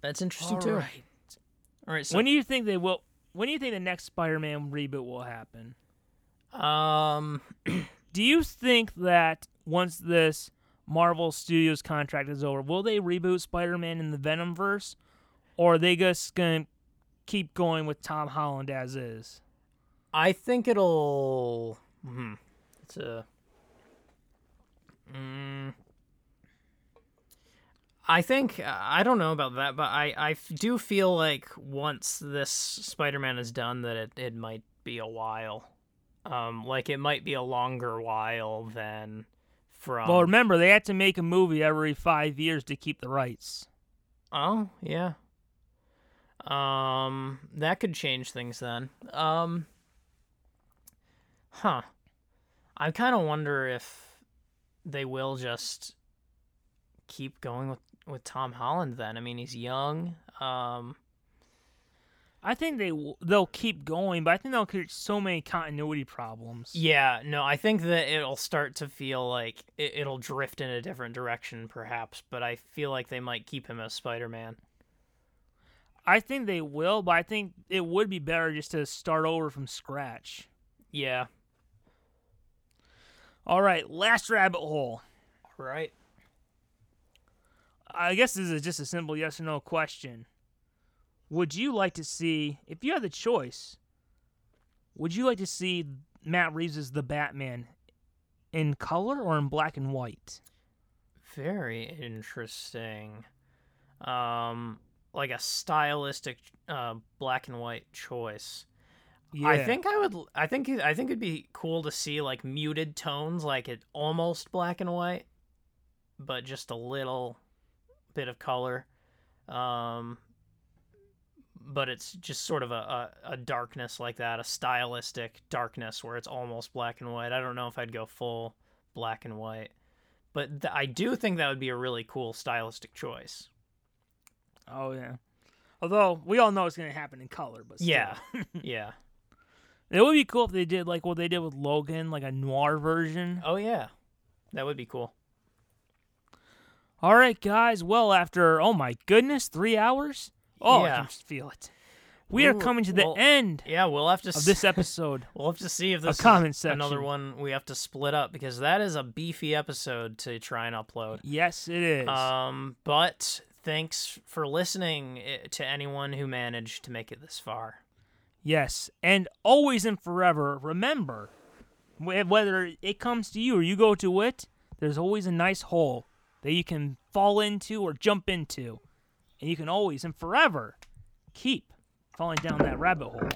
Speaker 1: That's interesting
Speaker 2: All
Speaker 1: too.
Speaker 2: right.
Speaker 1: All right. So
Speaker 2: when do you think they will? When do you think the next Spider Man reboot will happen?
Speaker 1: um
Speaker 2: Do you think that once this Marvel Studios contract is over, will they reboot Spider Man in the Venom verse, or are they just gonna keep going with Tom Holland as is?
Speaker 1: I think it'll. Hmm. It's a. Mm, I think I don't know about that, but I I do feel like once this Spider-Man is done, that it it might be a while. Um, like it might be a longer while than from.
Speaker 2: well, remember they had to make a movie every five years to keep the rights.
Speaker 1: Oh, yeah. Um, that could change things then. Um, huh. I kind of wonder if they will just keep going with with Tom Holland then. I mean, he's young. Um,
Speaker 2: I think they w- they'll keep going, but I think they'll create so many continuity problems.
Speaker 1: yeah, no, I think that it'll start to feel like it, it'll drift in a different direction perhaps, but I feel like they might keep him as Spider-Man.
Speaker 2: I think they will, but I think it would be better just to start over from scratch.
Speaker 1: Yeah.
Speaker 2: All right, last rabbit hole.
Speaker 1: Right.
Speaker 2: I guess this is just a simple yes or no question. Would you like to see, if you had the choice, would you like to see Matt Reeves' The Batman in color or in black and white?
Speaker 1: Very interesting. Um, like a stylistic uh, black and white choice. Yeah. I think I would. I think. I think it'd be cool to see like muted tones, like it almost black and white, but just a little bit of color. Um, but it's just sort of a, a, a darkness like that, a stylistic darkness where it's almost black and white. I don't know if I'd go full black and white, but th- I do think that would be a really cool stylistic choice.
Speaker 2: Oh yeah. Although we all know it's going to happen in color, but still.
Speaker 1: Yeah, yeah.
Speaker 2: It would be cool if they did like what they did with Logan, like a noir version.
Speaker 1: Oh yeah, that would be cool.
Speaker 2: All right, guys. Well, after oh my goodness, three hours. Oh, I
Speaker 1: Yeah.
Speaker 2: can just feel it. We are coming to the
Speaker 1: well,
Speaker 2: end
Speaker 1: Yeah, we'll have to
Speaker 2: of
Speaker 1: s-
Speaker 2: this episode.
Speaker 1: We'll have to see if this
Speaker 2: comment
Speaker 1: section. another one we have to split up because that is a beefy episode to try and upload.
Speaker 2: yes, it is.
Speaker 1: Um, but thanks for listening eh, to anyone who managed to make it this far.
Speaker 2: Yes, and always and forever, remember, whether it comes to you or you go to it, there's always a nice hole that you can fall into or jump into. And you can always and forever keep falling down that rabbit hole.